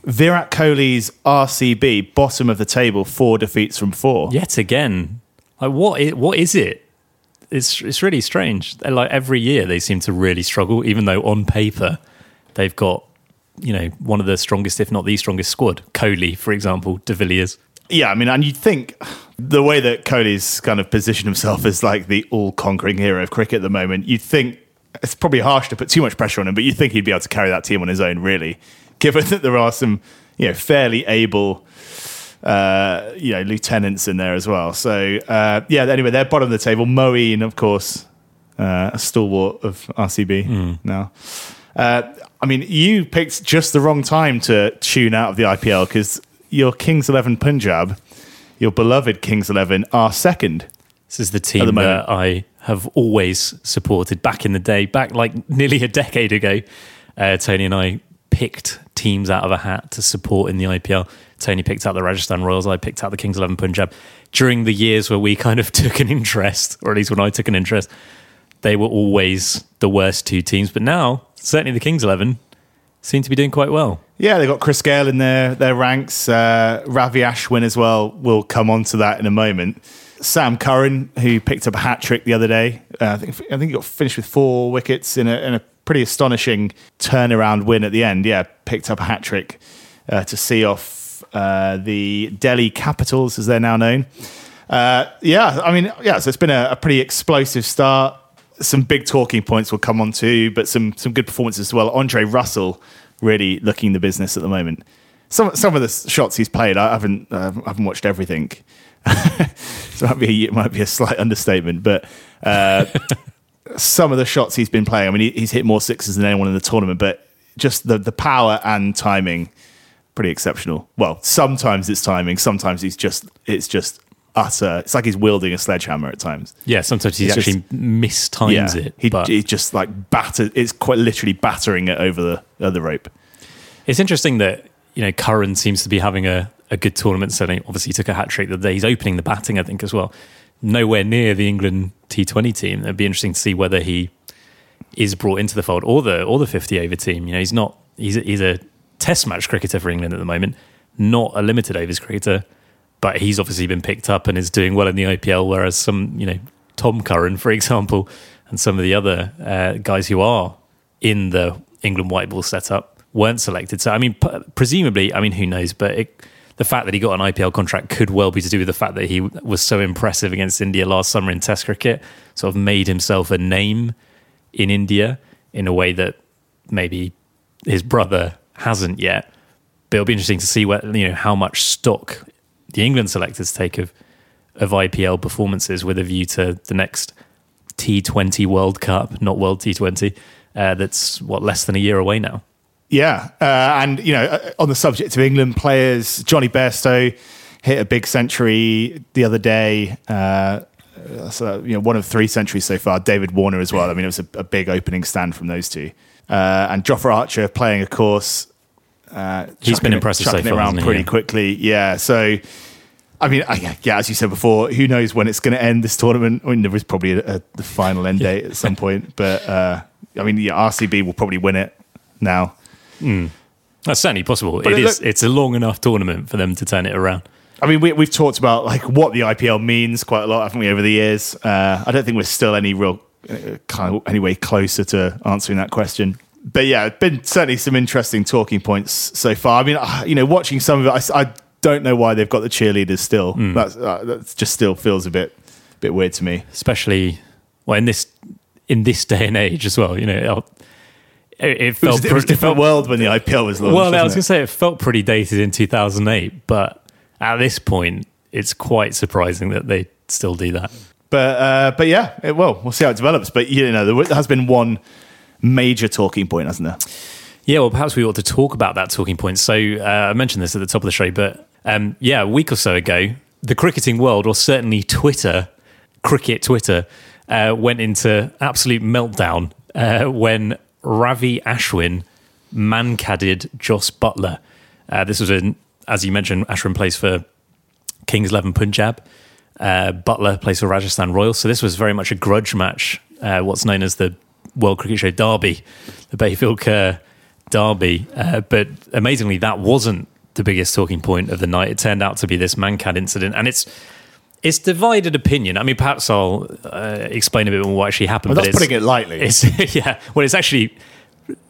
Virat Kohli's RCB, bottom of the table, four defeats from four. yet again. Like what? What is it? It's it's really strange. They're Like every year, they seem to really struggle, even though on paper they've got you know one of the strongest, if not the strongest squad. Kohli, for example, De Villiers. Yeah, I mean, and you'd think the way that Kohli's kind of positioned himself as like the all-conquering hero of cricket at the moment, you'd think it's probably harsh to put too much pressure on him, but you'd think he'd be able to carry that team on his own, really, (laughs) given that there are some, you know, fairly able, uh, you know, lieutenants in there as well. So uh, yeah, anyway, they're bottom of the table. Moeen, of course, uh, a stalwart of RCB now. Uh, I mean, you picked just the wrong time to tune out of the IPL because your Kings Eleven Punjab, your beloved Kings Eleven, are second. This is the team the that I have always supported back in the day, back like nearly a decade ago. Uh, Tony and I picked teams out of a hat to support in the IPL. Tony picked out the Rajasthan Royals. I picked out the Kings Eleven Punjab. During the years where we kind of (laughs) took an interest, or at least when I took an interest, they were always the worst two teams. But now, certainly the Kings Eleven seem to be doing quite well. Yeah, they've got Chris Gayle in their their ranks. Uh, Ravi Ashwin as well. We'll come on to that in a moment. Sam Curran, who picked up a hat trick the other day. Uh, I think I think he got finished with four wickets in a, in a pretty astonishing turnaround win at the end. Yeah, picked up a hat trick uh, to see off uh, the Delhi Capitals, as they're now known. Uh, yeah, I mean, yeah. So it's been a, a pretty explosive start. Some big talking points we'll come on to, but some some good performances as well. Andre Russell really looking the business at the moment. Some some of the shots he's played, I haven't uh, I haven't watched everything. (laughs) so it might be a, it might be a slight understatement, but uh, (laughs) some of the shots he's been playing. I mean, he, he's hit more sixes than anyone in the tournament, but just the the power and timing, pretty exceptional. Well, sometimes it's timing, sometimes he's just it's just utter. It's like he's wielding a sledgehammer at times. Yeah, sometimes he He actually mistimes it. he, but he's just like batter. It's quite literally battering it over the other rope. It's interesting that you know Curran seems to be having a, a good tournament. Certainly, obviously, he took a hat trick the day. He's opening the batting, I think, as well. Nowhere near the England T20 team. It'd be interesting to see whether he is brought into the fold or the or the 50 over team. You know, he's not. He's a, he's a Test match cricketer for England at the moment, not a limited overs cricketer. But he's obviously been picked up and is doing well in the IPL. Whereas some, you know, Tom Curran, for example, and some of the other uh, guys who are in the England white ball setup weren't selected. So, I mean, p- presumably, I mean, who knows? But it, the fact that he got an IPL contract could well be to do with the fact that he was so impressive against India last summer in Test cricket, sort of made himself a name in India in a way that maybe his brother hasn't yet. But it'll be interesting to see what you know how much stock the England selectors take of of IPL performances with a view to the next T20 World Cup, not World T20. Uh, that's what less than a year away now. Yeah, uh, and you know, uh, on the subject of England players, Jonny Bairstow hit a big century the other day. Uh, so you know, one of three centuries so far. David Warner as well. I mean, it was a, a big opening stand from those two. Uh, and Jofra Archer playing, of course. Uh, He's been chucking impressive so chucking it far, around hasn't he? pretty Yeah. quickly. Yeah, so. I mean, I, yeah, as you said before, who knows when it's going to end this tournament? I mean, there is probably a, a, the final end date at some point, but uh, I mean, yeah, RCB will probably win it now. That's certainly possible. But it it is. look- It's a long enough tournament for them to turn it around. I mean, we, we've talked about like what the IPL means quite a lot, haven't we, over the years? Uh, I don't think we're still any real uh, kind of anyway closer to answering that question. But yeah, it's been certainly some interesting talking points so far. I mean, uh, you know, watching some of it, I, I don't know why they've got the cheerleaders still. That's uh, that just still feels a bit bit weird to me. especially well in this in this day and age as well. You know, it, it It was, felt it was a different world when the IPL was launched. Well, I was going to say it felt pretty dated in 2008, but at this point, it's quite surprising that they still do that. But uh, but yeah, it, well, we'll see how it develops. But you know, there has been one major talking point, hasn't there? Yeah, well, perhaps we ought to talk about that talking point. So uh, I mentioned this at the top of the show, but um, yeah, a week or so ago, the cricketing world, or certainly Twitter, cricket Twitter, uh, went into absolute meltdown uh, when Ravi Ashwin mankaded Jos Buttler. Uh, this was in, as you mentioned, Ashwin plays for Kings Eleven Punjab. Uh, Buttler plays for Rajasthan Royals. So this was very much a grudge match, uh, what's known as the World Cricket Show Derby, the Bayfield Kerr Derby. Uh, but amazingly, that wasn't the biggest talking point of the night. It turned out to be this Mankad incident, and it's it's divided opinion. I mean, perhaps I'll uh, explain a bit more what actually happened. Well, but that's it's- putting it lightly. It's (laughs) yeah. Well, it's actually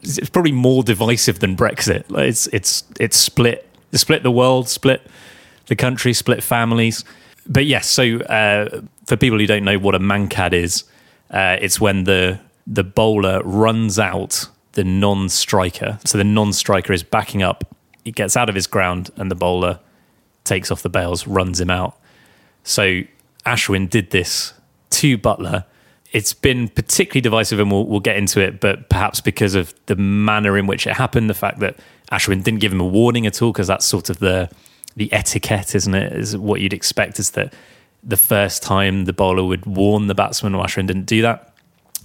it's probably more divisive than Brexit. It's it's it's split it split the world, split the country, split families. But yes, so uh, for people who don't know what a mankad is, uh, it's when the the bowler runs out the non-striker. So the non-striker is backing up. He gets out of his ground, and the bowler takes off the bails, runs him out. So Ashwin did this to Buttler. It's been particularly divisive, and we'll, we'll get into it, but perhaps because of the manner in which it happened, the fact that Ashwin didn't give him a warning at all, because that's sort of the the etiquette, isn't it? Is what you'd expect is that the first time the bowler would warn the batsman, or Ashwin didn't do that.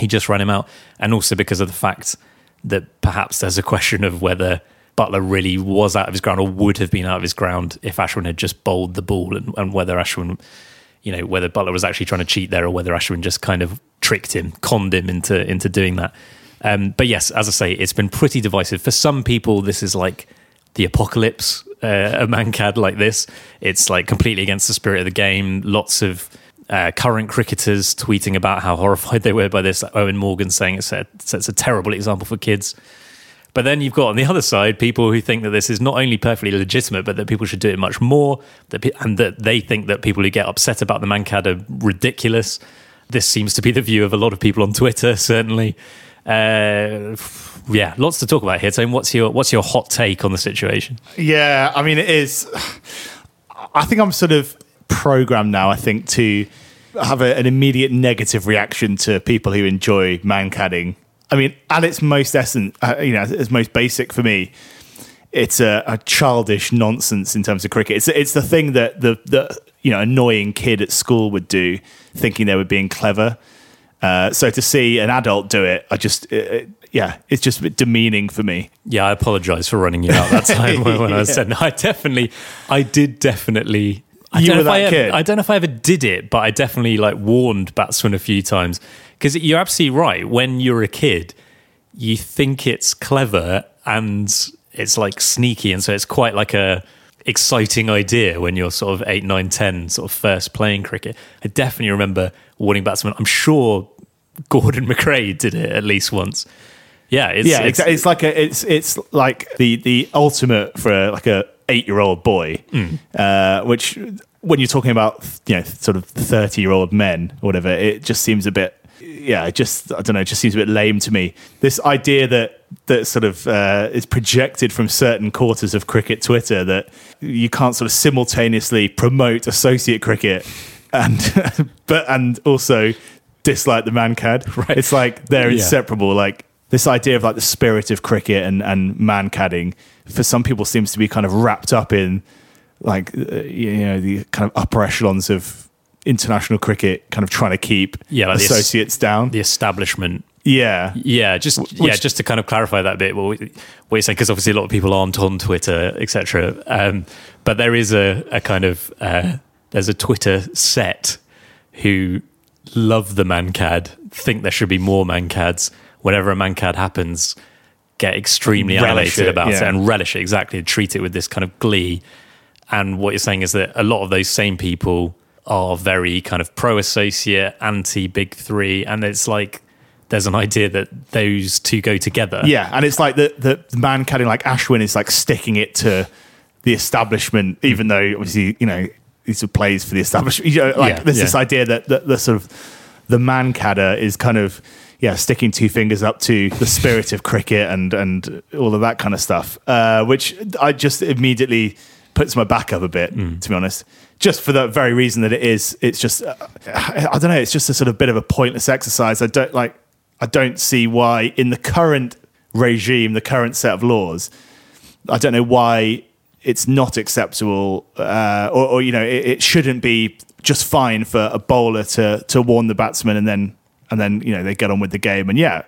He just ran him out, and also because of the fact that perhaps there's a question of whether Buttler really was out of his ground or would have been out of his ground if Ashwin had just bowled the ball, and, and whether Ashwin, you know, whether Buttler was actually trying to cheat there or whether Ashwin just kind of tricked him, conned him into into doing that. Um, but yes, as I say, it's been pretty divisive. For some people, this is like the apocalypse. Uh, a mankad like this, it's like completely against the spirit of the game. Lots of uh, current cricketers tweeting about how horrified they were by this. Eoin Morgan saying it's a, it's a terrible example for kids. But then you've got on the other side people who think that this is not only perfectly legitimate, but that people should do it much more, that pe- and that they think that people who get upset about the mankad are ridiculous. This seems to be the view of a lot of people on Twitter, certainly. Uh, yeah, lots to talk about here. Tone, what's your what's your hot take on the situation? Yeah, I mean, it is. I think I'm sort of programmed now. I think to have a, an immediate negative reaction to people who enjoy mankading. I mean, at its most essence, uh, you know, its most basic for me, it's a, a childish nonsense in terms of cricket. It's it's the thing that the the you know annoying kid at school would do, thinking they were being clever. Uh, so to see an adult do it, I just it, yeah, it's just a bit demeaning for me. Yeah, I apologise for running you out that time when, when I (laughs) said no, I definitely, I did definitely. I You don't were know if I that ever, kid. I don't know if I ever did it, but I definitely like warned batsmen a few times because you're absolutely right. When you're a kid, you think it's clever and it's like sneaky, and so it's quite like a exciting idea when you're sort of eight, nine, ten, sort of first playing cricket. I definitely remember warning batsmen. I'm sure Gordon (laughs) McRae did it at least once. Yeah, it's, yeah, it's, exactly. It's like a, it's it's like the the ultimate for a, like a eight year old boy, Hmm. uh, which when you're talking about you know sort of thirty year old men or whatever, it just seems a bit. Yeah, it just I don't know. It just seems a bit lame to me. This idea that that sort of uh, is projected from certain quarters of cricket Twitter that you can't sort of simultaneously promote associate cricket and (laughs) but and also dislike the mankad. (laughs) Right. It's like they're Yeah. inseparable. Like this idea of like the spirit of cricket and and mankading for some people seems to be kind of wrapped up in like uh, you know the kind of upper echelons of international cricket, kind of trying to keep Yeah, like the associates down. the establishment. yeah, Yeah, just yeah, just to kind of clarify that bit. What, we, what you're saying, because obviously a lot of people aren't on Twitter, etc. Um, but there is a, a kind of uh, there's a Twitter set who love the mankad, think there should be more mankads. Whenever a mankad happens, get extremely Relish animated it, about it and relish it exactly, treat it with this kind of glee. And what you're saying is that a lot of those same people are very kind of pro associate, anti big three. And it's like there's an idea that those two go together. Yeah, and it's like the the man caddying like Ashwin is like sticking it to the establishment, even though obviously you know he sort of plays for the establishment. (laughs) You know, like Yeah, there's yeah. this idea that, that the sort of the mankader is kind of yeah sticking two fingers up to the spirit of cricket and and all of that kind of stuff, uh, which I just immediately puts my back up a bit, to be honest. Just for the very reason that it is, it's just uh, I don't know. It's just a sort of bit of a pointless exercise. I don't like. I don't see why in the current regime, the current set of laws, I don't know why it's not acceptable, uh, or, or you know, it, it shouldn't be just fine for a bowler to to warn the batsman and then and then you know they get on with the game and yeah,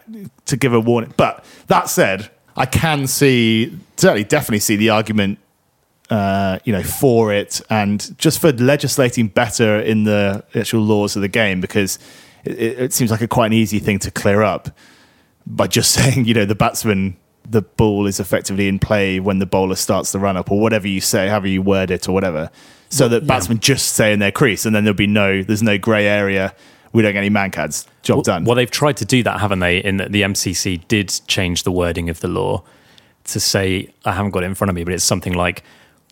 to give a warning. But that said, I can see certainly definitely see the argument. Uh, you know, for it and just for legislating better in the actual laws of the game because it, it seems like a quite an easy thing to clear up by just (laughs) saying, you know, the batsman, the ball is effectively in play when the bowler starts the run up, or whatever you say, however you word it, or whatever. So that batsmen just stay in their crease, and then there'll be no, there's no grey area. We don't get any mankads. Job Well, done. Well, they've tried to do that, haven't they? In that the MCC did change the wording of the law to say, I haven't got it in front of me, but it's something like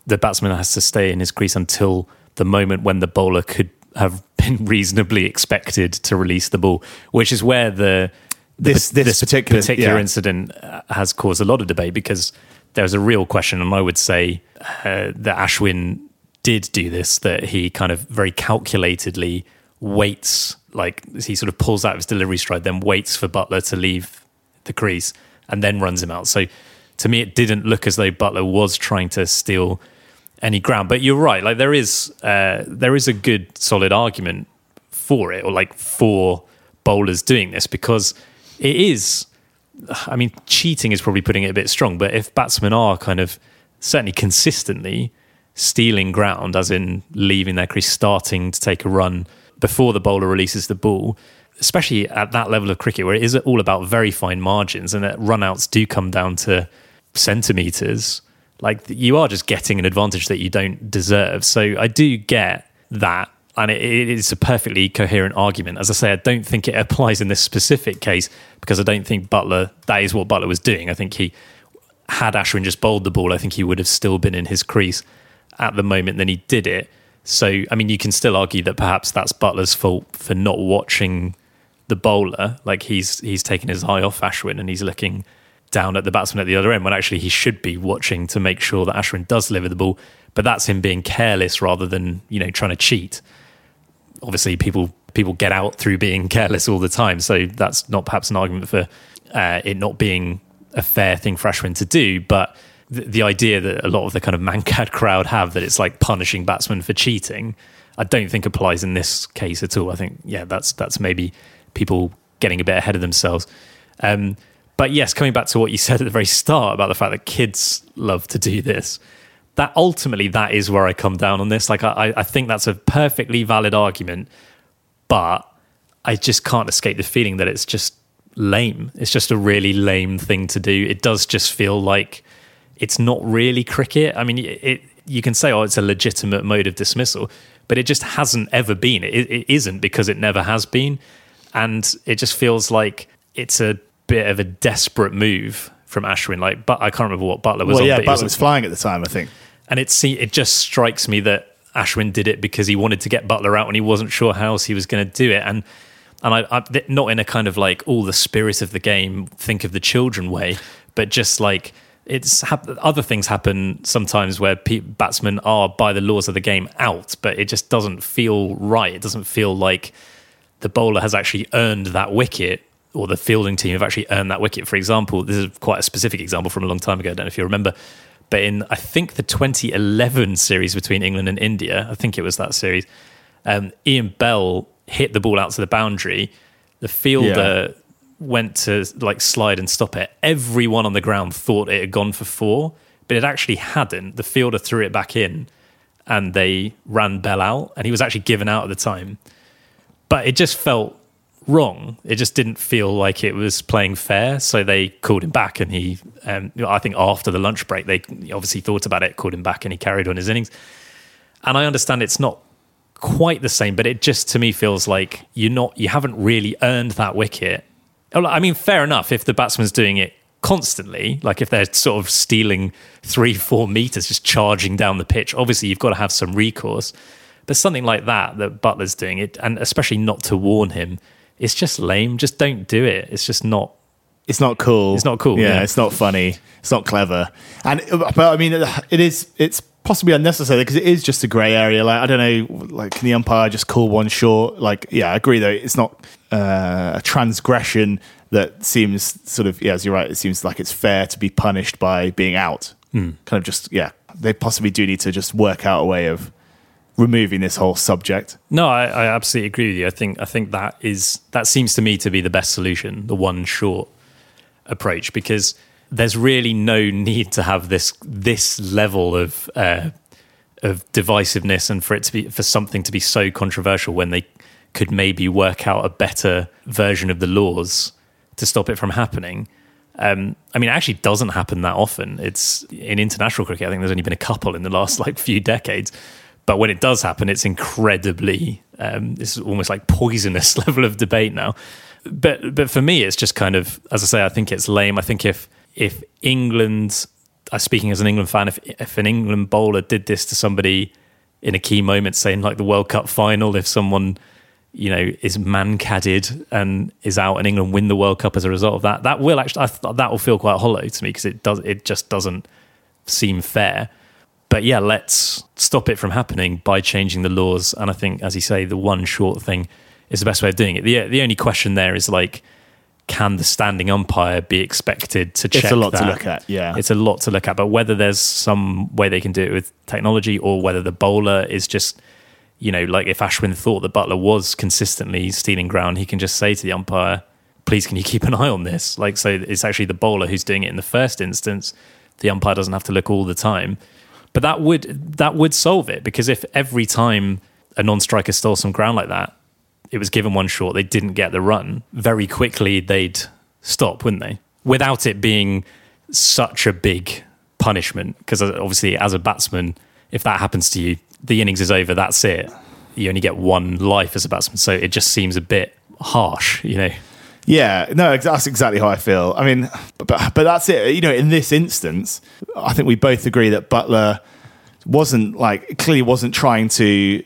the batsman has to stay in his crease until the moment when the bowler could have (laughs) been reasonably expected to release the ball, which is where the the This- pa- this particular- yeah. incident uh, has caused a lot of debate because there's a real question, and I would say uh, that Ashwin did do this, that he kind of very calculatedly waits, like he sort of pulls out of his delivery stride, then waits for Buttler to leave the crease and then runs him out. So to me, it didn't look as though Buttler was trying to steal any ground. But you're right, like there is uh, there is a good solid argument for it, or like for bowlers doing this because it is. I mean, cheating is probably putting it a bit strong, but if batsmen are kind of certainly consistently stealing ground, as in leaving their crease, starting to take a run before the bowler releases the ball, especially at that level of cricket where it is all about very fine margins and that runouts do come down to centimeters, like you are just getting an advantage that you don't deserve. So I do get that. And it, it is a perfectly coherent argument. As I say, I don't think it applies in this specific case because I don't think Buttler, that is what Buttler was doing. I think he, had Ashwin just bowled the ball, I think he would have still been in his crease at the moment then he did it. So, I mean, you can still argue that perhaps that's Buttler's fault for not watching the bowler. Like he's he's taken his eye off Ashwin and he's looking down at the batsman at the other end when actually he should be watching to make sure that Ashwin does deliver the ball. But that's him being careless rather than you know trying to cheat. Obviously, people people get out through being careless all the time, so that's not perhaps an argument for uh, it not being a fair thing for Ashwin to do. But the, idea that a lot of the kind of (laughs) mankad crowd have that it's like punishing batsmen for cheating, I don't think applies in this case at all. I think yeah, that's that's maybe people getting a bit ahead of themselves. Um, but yes, coming back to what you said at the very start about the fact that kids love to do this, that ultimately that is where I come down on this. Like I, I think that's a perfectly valid argument, but I just can't escape the feeling that it's just lame. It's just a really lame thing to do. It does just feel like it's not really cricket. I mean, it, you can say, oh, it's a legitimate mode of dismissal, but it just hasn't ever been. It, it isn't because it never has been, and it just feels like it's a bit of a desperate move from Ashwin. Like, but I can't remember what Buttler was well, on. yeah, but Buttler was- was flying at the time, I think. and it see it just strikes me that Ashwin did it because he wanted to get Buttler out and he wasn't sure how else he was going to do it and and I, I not in a kind of like all the spirit of the game think of the children way but just like it's hap- other things happen sometimes where pe- batsmen are by the laws of the game out but it just doesn't feel right it doesn't feel like the bowler has actually earned that wicket or the fielding team have actually earned that wicket. For example, this is quite a specific example from a long time ago. I don't know if you remember, but in I think the 2011 series between England and India, I think it was that series, um, Ian Bell hit the ball out to the boundary. The fielder went to like slide and stop it. Everyone on the ground thought it had gone for four, but it actually hadn't. The fielder threw it back in and they ran Bell out, and he was actually given out at the time but it just felt wrong. It just didn't feel like it was playing fair. So they called him back, and he, um, I think after the lunch break, they obviously thought about it, called him back, and he carried on his innings. And I understand it's not quite the same, but it just to me feels like you're not, you haven't really earned that wicket I mean, fair enough if the batsman's doing it constantly, like if they're sort of stealing three, four meters, just charging down the pitch. Obviously, you've got to have some recourse. But something like that that Buttler's doing it, and especially not to warn him, it's just lame. Just don't do it. It's just not. It's not cool. It's not cool, Yeah, yeah. it's not funny. It's not clever. And but I mean, it is. It's possibly unnecessary because it is just a grey area. Like I don't know, like can the umpire just call one short? Like yeah, I agree though. It's not uh, a transgression that seems sort of yeah, as you're right. It seems like it's fair to be punished by being out. Kind of just yeah. They possibly do need to just work out a way of removing this whole subject. No, I, I absolutely agree with you. I think I think that is that seems to me to be the best solution, the one short approach, because there's really no need to have this this level of uh, of divisiveness and for it to be for something to be so controversial when they could maybe work out a better version of the laws to stop it from happening. Um, I mean, it actually doesn't happen that often. It's in international cricket. I think there's only been a couple in the last like few decades. But when it does happen, it's incredibly. Um, it's almost like poisonous (laughs) level of debate now. But but for me, it's just kind of as I say. I think it's lame. I think if if England, uh, speaking as an England fan, if if an England bowler did this to somebody in a key moment, saying like the World Cup final, if someone you know is mankaded and is out and England win the World Cup as a result of that, that will actually th- that will feel quite hollow to me because it does it just doesn't seem fair. But yeah, let's stop it from happening by changing the laws. And I think, as you say, the one short thing is the best way of doing it. The the only question there is like, can the standing umpire be expected to check? It's a lot to look at. Yeah, It's a lot to look at, but whether there's some way they can do it with technology or whether the bowler is just, you know, like if Ashwin thought that Buttler was consistently stealing ground, he can just say to the umpire, please, can you keep an eye on this? Like, so it's actually the bowler who's doing it in the first instance. The umpire doesn't have to look all the time. But that would that would solve it because if every time a non-striker stole some ground like that, it was given one short, they didn't get the run. Very quickly, they'd stop, wouldn't they? Without it being such a big punishment, because obviously, as a batsman, if that happens to you, the innings is over. That's it. You only get one life as a batsman, so it just seems a bit harsh, you know. Yeah, no, that's exactly how I feel. I mean, but, but that's it. You know, in this instance, I think we both agree that Buttler wasn't like clearly wasn't trying to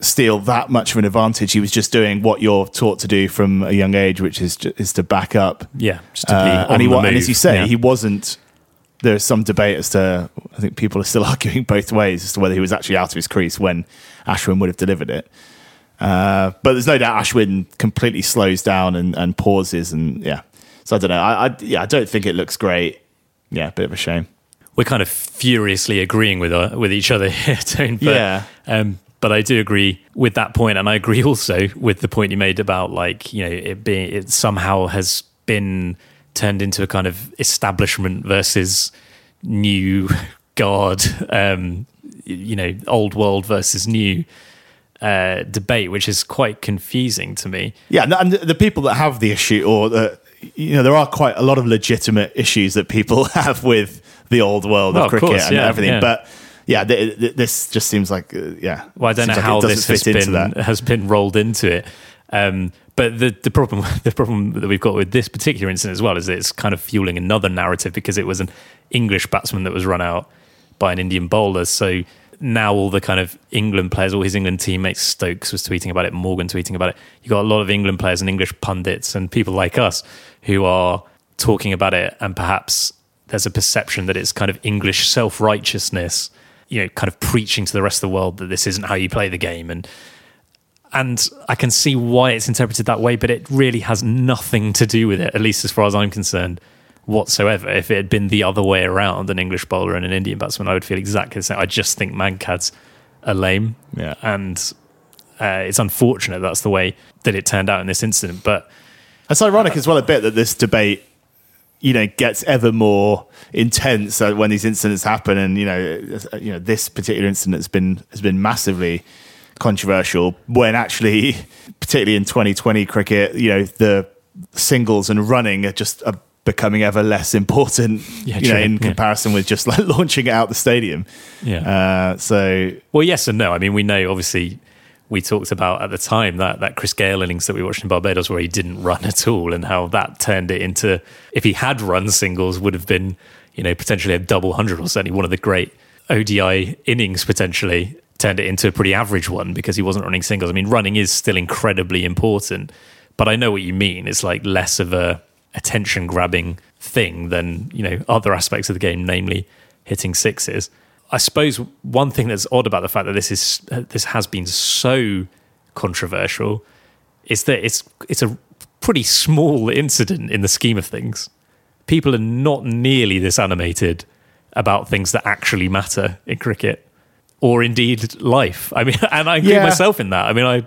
steal that much of an advantage. He was just doing what you're taught to do from a young age, which is is to back up. Yeah, just to be Uh, and, he, wa- and as you say, Yeah. he wasn't. There's some debate as to. I think people are still (laughs) arguing both ways as to whether he was actually out of his crease when Ashwin would have delivered it. Uh, but there's no doubt Ashwin completely slows down and, and pauses, and yeah. So I don't know. I, I yeah, I don't think it looks great. Yeah, a bit of a shame. we're kind of furiously agreeing with uh, with each other (laughs) here, Tone. But, Yeah. Um, but I do agree with that point, and I agree (laughs) also with the point you made about like you know it being it somehow has been turned into a kind of establishment versus new (laughs) guard, um, you know, old world versus new uh, debate, which is quite confusing to me. Yeah, and- and the people that have the issue, or the, you know, there are quite a lot of legitimate issues that people (laughs) have with the old world Well, of of cricket course, and yeah, everything. yeah. But yeah, th- th- this just seems like uh, yeah. Well, I don't know like how this has been that. has been rolled into it. Um, but the the problem (laughs) the problem that we've got with this particular incident as well is that it's kind of fueling another narrative because it was an English batsman that was run out by an Indian bowler. So now all the kind of England players, all his England teammates, Stokes was tweeting about it, Morgan tweeting about it. You got a lot of England players and English pundits and people like us who are talking about it, and perhaps there's a perception that it's kind of English self righteousness, you know, kind of preaching to the rest of the world that this isn't how you play the game, and and I can see why it's interpreted that way, but it really has nothing to do with it, at least as far as I'm concerned, whatsoever. If it had been the other way around, an English bowler and an Indian batsman, I would feel exactly the same. I just think Mankads are lame. Yeah. And uh, it's unfortunate that's the way that it turned out in this incident. But It's ironic as well a bit that this debate, you know, gets ever more intense uh, when these incidents happen, and you know, uh, you know, this particular incident has been has been massively controversial. When actually, (laughs) particularly in 2020 cricket, you know, the singles and running are just are becoming ever less important. (laughs) Yeah, you know, in yeah. comparison with just like (laughs) launching it out the stadium. yeah. Uh, so Well, yes and no. I mean, we know obviously we talked about at the time that that Chris Gayle innings that we watched in Barbados where he didn't (laughs) run at all, and how that turned it into if he had run singles would have been you know potentially a double hundred or certainly one of the great ODI innings potentially turned it into a pretty average one because he wasn't running singles. I mean, running is still incredibly important, but I know what you mean. It's like less of a attention grabbing thing than you know other aspects of the game, namely hitting sixes. I suppose one thing that's odd about the fact that this is this has been so controversial is that it's it's a pretty small incident in the scheme of things. People are not nearly this animated about things that actually matter in cricket or indeed life. I mean, (laughs) and I include Yeah. myself in that. I mean, I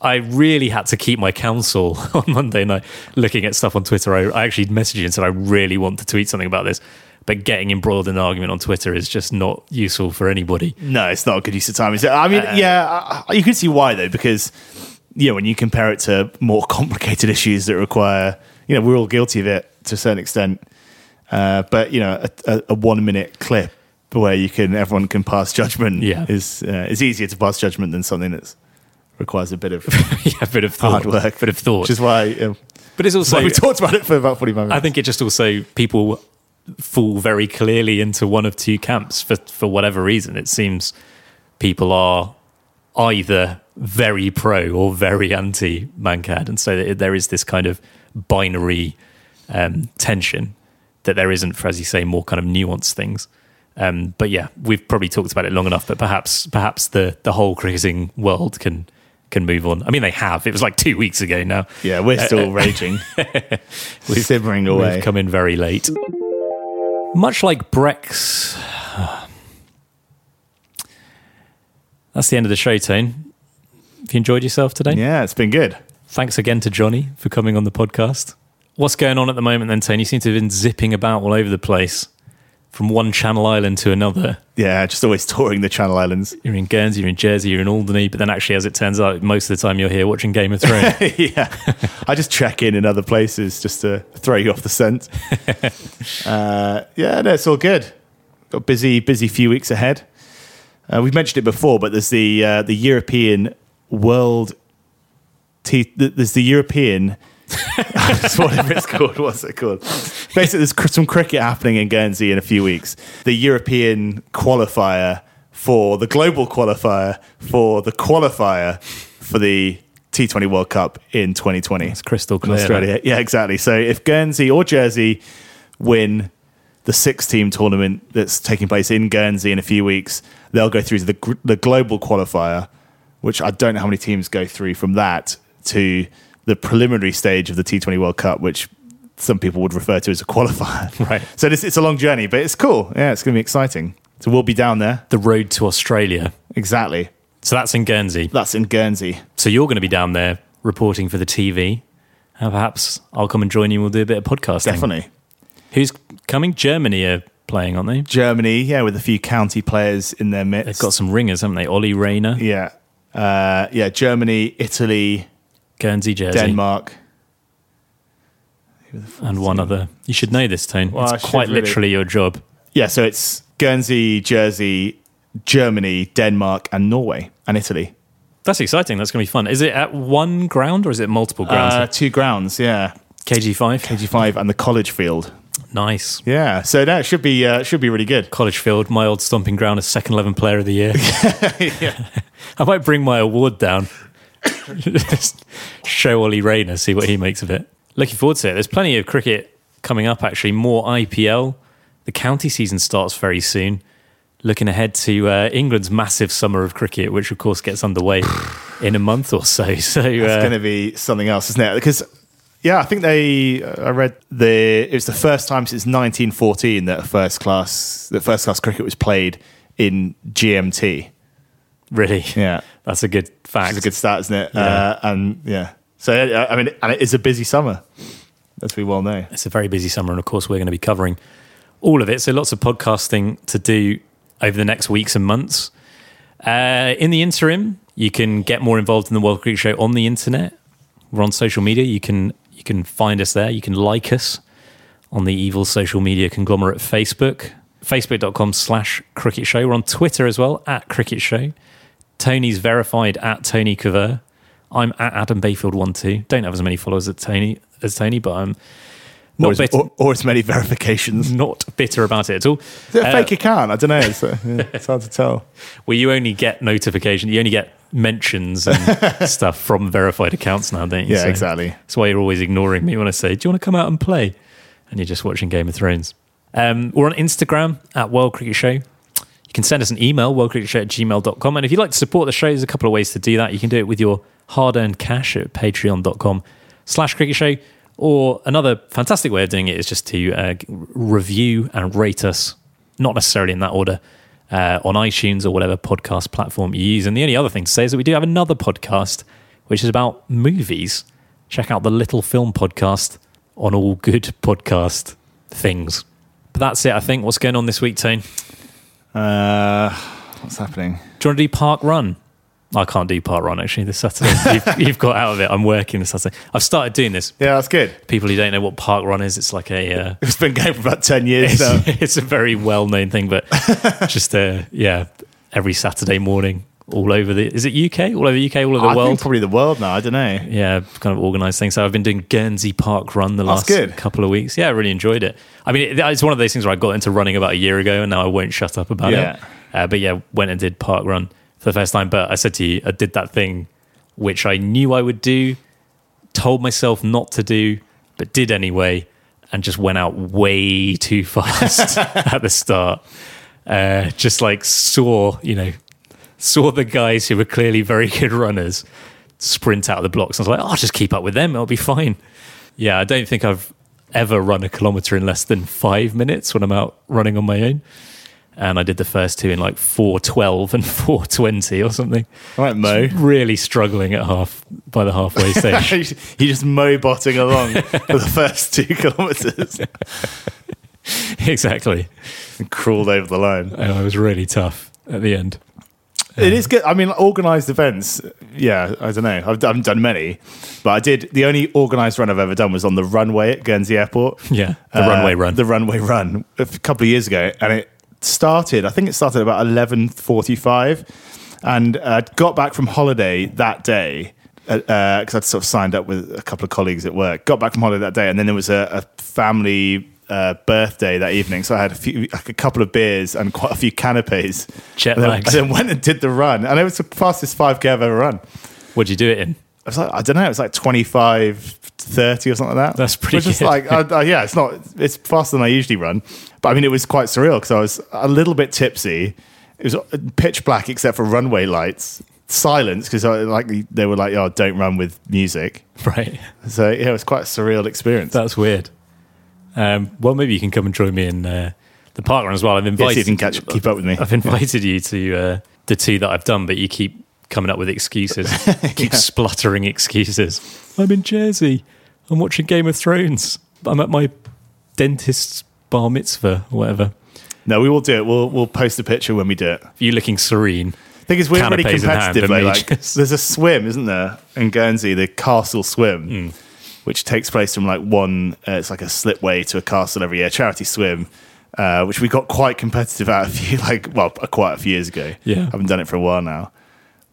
I really had to keep my counsel (laughs) on Monday night looking at stuff on Twitter. I, I actually messaged you and said I really want to tweet something about this, but getting embroiled in an argument on Twitter is just not useful for anybody. No, it's not a good use of time. Is it? I mean, yeah, I- I- you can see why though, because you know when you compare it to more (laughs) complicated issues that require, you know, we're all guilty of it to a certain extent. Uh, but you know, a, a, a one-minute clip where you can everyone can pass judgment Yeah. is uh, is easier to pass judgment than something that requires a bit of (laughs) yeah, a bit of thought, hard work, bit of thought. Which is why, um, but it's also we talked about it for about forty minutes. I think it just also people fall very clearly into one of two camps for for whatever reason. It seems people are either very pro or very anti Mankad, and so there is this kind of binary um, tension that there isn't for, as you say, more kind of nuanced things. Um, but yeah, we've probably talked about it long enough. But perhaps perhaps the the whole cricketing world can can move on. I mean, they have. It was like two weeks ago now. yeah, we're still uh, (laughs) raging, (laughs) we're simmering away. We've come in very late. Much like Brex. (sighs) That's the end of the show, Tone. Have you enjoyed yourself today? yeah, it's been good. Thanks again to Johnny for coming on the podcast. What's going on at the moment then, Tone? You seem to have been zipping about all over the place from one Channel Island to another. Yeah, just always touring the Channel Islands. You're in Guernsey, you're in Jersey, you're in Alderney, but then actually, as it turns out, most of the time you're here watching Game of Thrones. (laughs) yeah, I just check in in other places just to throw you off the scent. (laughs) uh, yeah, no, it's all good. Got a busy, busy few weeks ahead. Uh, we've mentioned it before, but there's the uh, the European World. T- there's the European. Whatever it's called. What's it called? Basically, there's cr- some cricket happening in Guernsey in a few weeks. The European qualifier for the global qualifier for the qualifier for the T20 World Cup in 2020. It's crystal clear. Australia. Yeah, exactly. So if Guernsey or Jersey win the six team tournament that's taking place in Guernsey in a few weeks, they'll go through to the, the global qualifier, which I don't know how many teams go through from that to the preliminary stage of the T20 World Cup, which some people would refer to as a qualifier. (laughs) Right. So it's, it's a long journey, but it's cool. Yeah, it's going to be exciting. So we'll be down there. The road to Australia. Exactly. So that's in Guernsey. That's in Guernsey. So you're going to be down there reporting for the TV. And perhaps I'll come and join you and we'll do a bit of podcasting. Definitely. Who's coming? Germany are playing, aren't they? Germany, yeah, with a few county players in their midst. They've got some ringers, haven't they? Ollie Rayner, Yeah. Uh, yeah, Germany, Italy, Guernsey, Jersey, Denmark. and one other. You should know this, Tone. Well, it's should quite really. literally your job. Yeah, so it's Guernsey, Jersey, Germany, Denmark, and Norway, and Italy. That's exciting. That's going to be fun. Is it at one ground or is it multiple grounds? Uh, two grounds, yeah. KG5. KG5 and the college field. Nice. Yeah, so that should be uh, should be really good. College Field, my old stomping ground, as second 11 player of the year. (laughs) (laughs) I might bring my award down. Just show Ollie Rayner, see what he makes of it. Looking forward to it. There's plenty of cricket coming up, actually. More IPL. The county season starts very soon. Looking ahead to uh, England's massive summer of cricket, which of course gets underway in a month or so. (laughs) So It's uh, going to be something else, isn't it? Because yeah, I think they. I read the. It was the first time since 1914 that a first class that first class cricket was played in GMT. Really, Yeah, (laughs) that's a good fact. It's a good start, isn't it? Yeah. Uh, and yeah, so I mean, and it is a busy summer, as we well know. It's a very busy summer, and of course, we're going to be covering all of it. So, lots of podcasting to do over the next weeks and months. Uh, in the interim, you can get more involved in the World Cricket Show on the internet. We're on social media. You can you can find us there. You can like us on the evil social media conglomerate Facebook, facebook.com slash cricket show. We're on Twitter as well, at cricket show. Tony's verified at Tony Cover. I'm at Adam Bayfield one two. Don't have as many followers as Tony as Tony, but I'm Or not as, bitter, or, or as many verifications. not bitter about it at all. Is it a Uh, fake account? I don't know. It's, uh, (laughs) yeah, it's hard to tell. Well, you only get notification. You only get mentions and (laughs) stuff from verified accounts now, don't you? Yeah, So exactly. That's why you're always ignoring me when I say, "Do you want to come out and play?" And you're just watching Game of Thrones. Um, we're on Instagram at World Cricket Show. Can send us an email, worldcricketshow at gmail.com. And if you'd like to support the show, there's a couple of ways to do that. You can do it with your hard-earned cash at patreon.com slash cricket show. Or another fantastic way of doing it is just to uh, review and rate us, not necessarily in that order, uh, on iTunes or whatever podcast platform you use. And the only other thing to say is that we do have another podcast, which is about movies. Check out the Little Film Podcast on all good (laughs) podcast things. But that's it, I think. What's going on this week, Tone? Uh, what's happening? Do you want to do Park Run? I can't do Park Run actually this Saturday. (laughs) you've, you've got out of it. I'm working this Saturday. I've started doing this. Yeah, that's good. People who don't know what Park Run is, it's like a uh, (laughs) It's been going for about 10 years now. it's, (laughs) it's a very well known thing, but just uh, yeah, every Saturday morning, all over the is it UK, all over UK, all over the I world. think probably the world now. I don't know. yeah, kind of organised thing. So I've been doing Guernsey Park Run the last couple of weeks. Yeah, I really enjoyed it. I mean, it, it's one of those things where I got into running about a year ago, and now I won't shut up about Yeah. it. Uh, but yeah, went and did Park Run for the first time. But I said to you, I did that thing which I knew I would do, told myself not to do, but did anyway, and just went out way too (laughs) fast (laughs) at the start. Uh, just like saw, you know, saw the guys who were clearly very (laughs) good runners sprint out of the blocks. I was like, oh, I'll just keep up with them. I'll be fine. Yeah, I don't think I've ever run a kilometer in less than five minutes when I'm out running on my own. And I did the first two in like 412 and (laughs) 420 or something. All right, Mo. Really struggling at half by the halfway (laughs) stage. You're just mo botting along for the first two kilometres exactly. and crawled over the line. Oh, and I was really tough at the end. It is good. I mean, organised events. Yeah, I don't know. I've, I haven't done many, but I did. The only organised run I've ever done was on the runway at Guernsey Airport. Yeah, the Uh, runway run. The runway run a couple of years ago, and it started. I think it started about eleven forty-five, and uh, got back from holiday that day because I'd sort of signed up with a couple of colleagues at work. Got back from holiday that day, and then there was a, a family. Uh, birthday that evening, so I had a few, like a couple of beers and quite a few canapes. Jet and then, lags. and then went and did the run, and it was the fastest five k I've ever run. What'd you do it in? It was like I don't know, it was like 25, 30 or something like that. That's pretty Which is like, uh, uh, yeah, it's not, it's faster than I usually run. But I mean, it was quite surreal because I was a little bit tipsy. It was pitch black except for runway lights, silence because like they were like, oh, don't run with music. Right. So yeah, it was quite a surreal experience. That's weird. Um, well, maybe you can come and join me in uh, the park run as well. I've Yes, invited you can catch, keep up with me. I've invited you to uh, the two that I've done, but you keep coming up with excuses. (laughs) keep spluttering excuses. I'm in Jersey. I'm watching Game of Thrones. I'm at my dentist's bar mitzvah or whatever. No, we will do it. We'll we'll post a picture when we do it. You looking serene. thing is, we're really in hand competitive. and like, (laughs) there's a swim, isn't there, in Guernsey, the Castle Swim, Hmm. Which takes place from like one. Uh, it's like a slipway to a castle every year, charity swim, uh, which we got quite competitive at a few, (laughs) like well, quite a few years ago. Yeah. I haven't done it for a while now,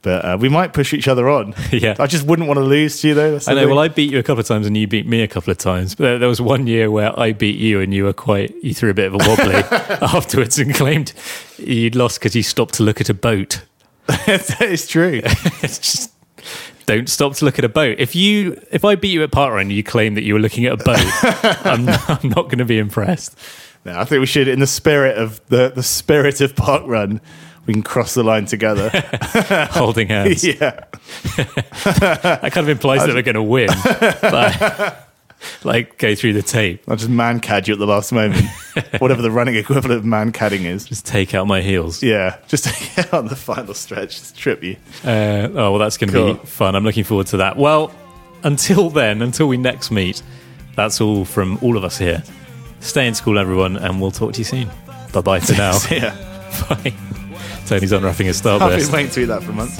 but uh, we might push each other on. (laughs) Yeah. I just wouldn't want to lose to you though. That's I know. thing. Well, I beat you a couple of times, and you beat me a couple of times. But there, was one year where I beat you, and you were quite. You threw a bit of a wobbly (laughs) afterwards, and claimed you'd lost because you stopped to look at a boat. it's true. It's just don't stop to look at a boat. If you, if I beat you at parkrun, and you claim that you were looking at a boat, I'm, (laughs) I'm not going to be impressed. No, I think we should, in the spirit of the the spirit of park run, we can cross the line together. (laughs) Holding (laughs) hands. yeah. That kind of implies that we're going to win. But, (laughs) like go through the tape, I'll just mankad you at the last moment. (laughs) Whatever the running equivalent of mankading is. just take out my heels. Yeah, (laughs) just take it out on the final stretch, just trip you. Uh, oh well, that's going to Cool. be fun. I'm looking forward to that. Well, until then, until we next meet, that's all from all of us here. Stay in school, everyone, and we'll talk to you soon. Bye bye for now. yeah, Bye. Tony's unwrapping a I've been starburst. waiting to eat that for months.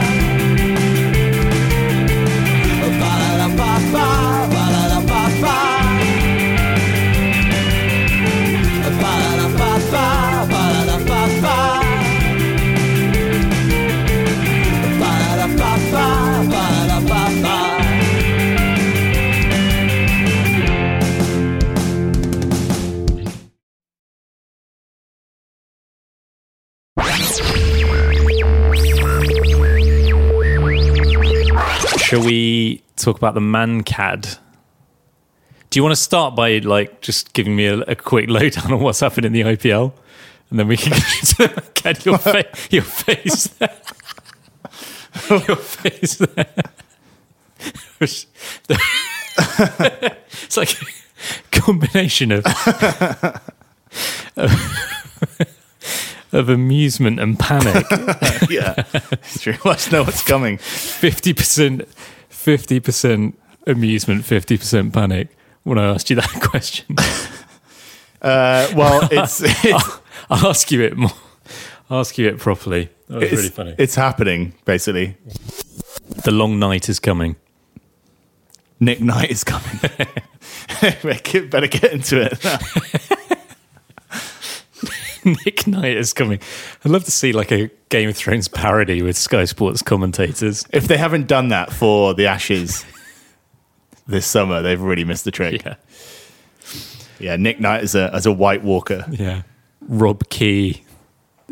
Talk about the Mankad. Do you want to start by like just giving me a, a quick lowdown (laughs) on what's happened in the IPL, and then we can get to the Mankad. Your, (laughs) fa- your face there. (laughs) your face there. it's like a combination of of amusement and panic. (laughs) yeah, it's true. Let's know what's coming. Fifty percent, fifty percent amusement, fifty percent panic. When I asked you that (laughs) question, Uh, well, (laughs) it's it's, I'll, ask you it more. I'll ask you it properly. That was it's, really funny. it's happening. Basically, the long night is coming. Nick Knight is coming. Better get into it. (laughs) Nick Knight is coming. I'd love to see like a Game of Thrones parody with Sky Sports commentators. if they haven't done that for the Ashes this summer, they've really missed the trick. Yeah, Yeah, Nick Knight as a as a White Walker. yeah. Rob Key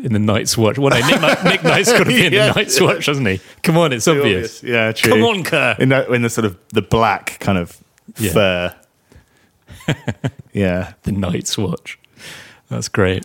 in the Night's Watch. Well, no, Nick, Knight, Nick Knight's got to be in (laughs) Yeah. the Night's Watch, hasn't he? Come on, it's obvious. Yeah, true. Come on, Kerr. In that, in the sort of the black kind of Yeah. fur. (laughs) yeah. The Night's Watch. That's great.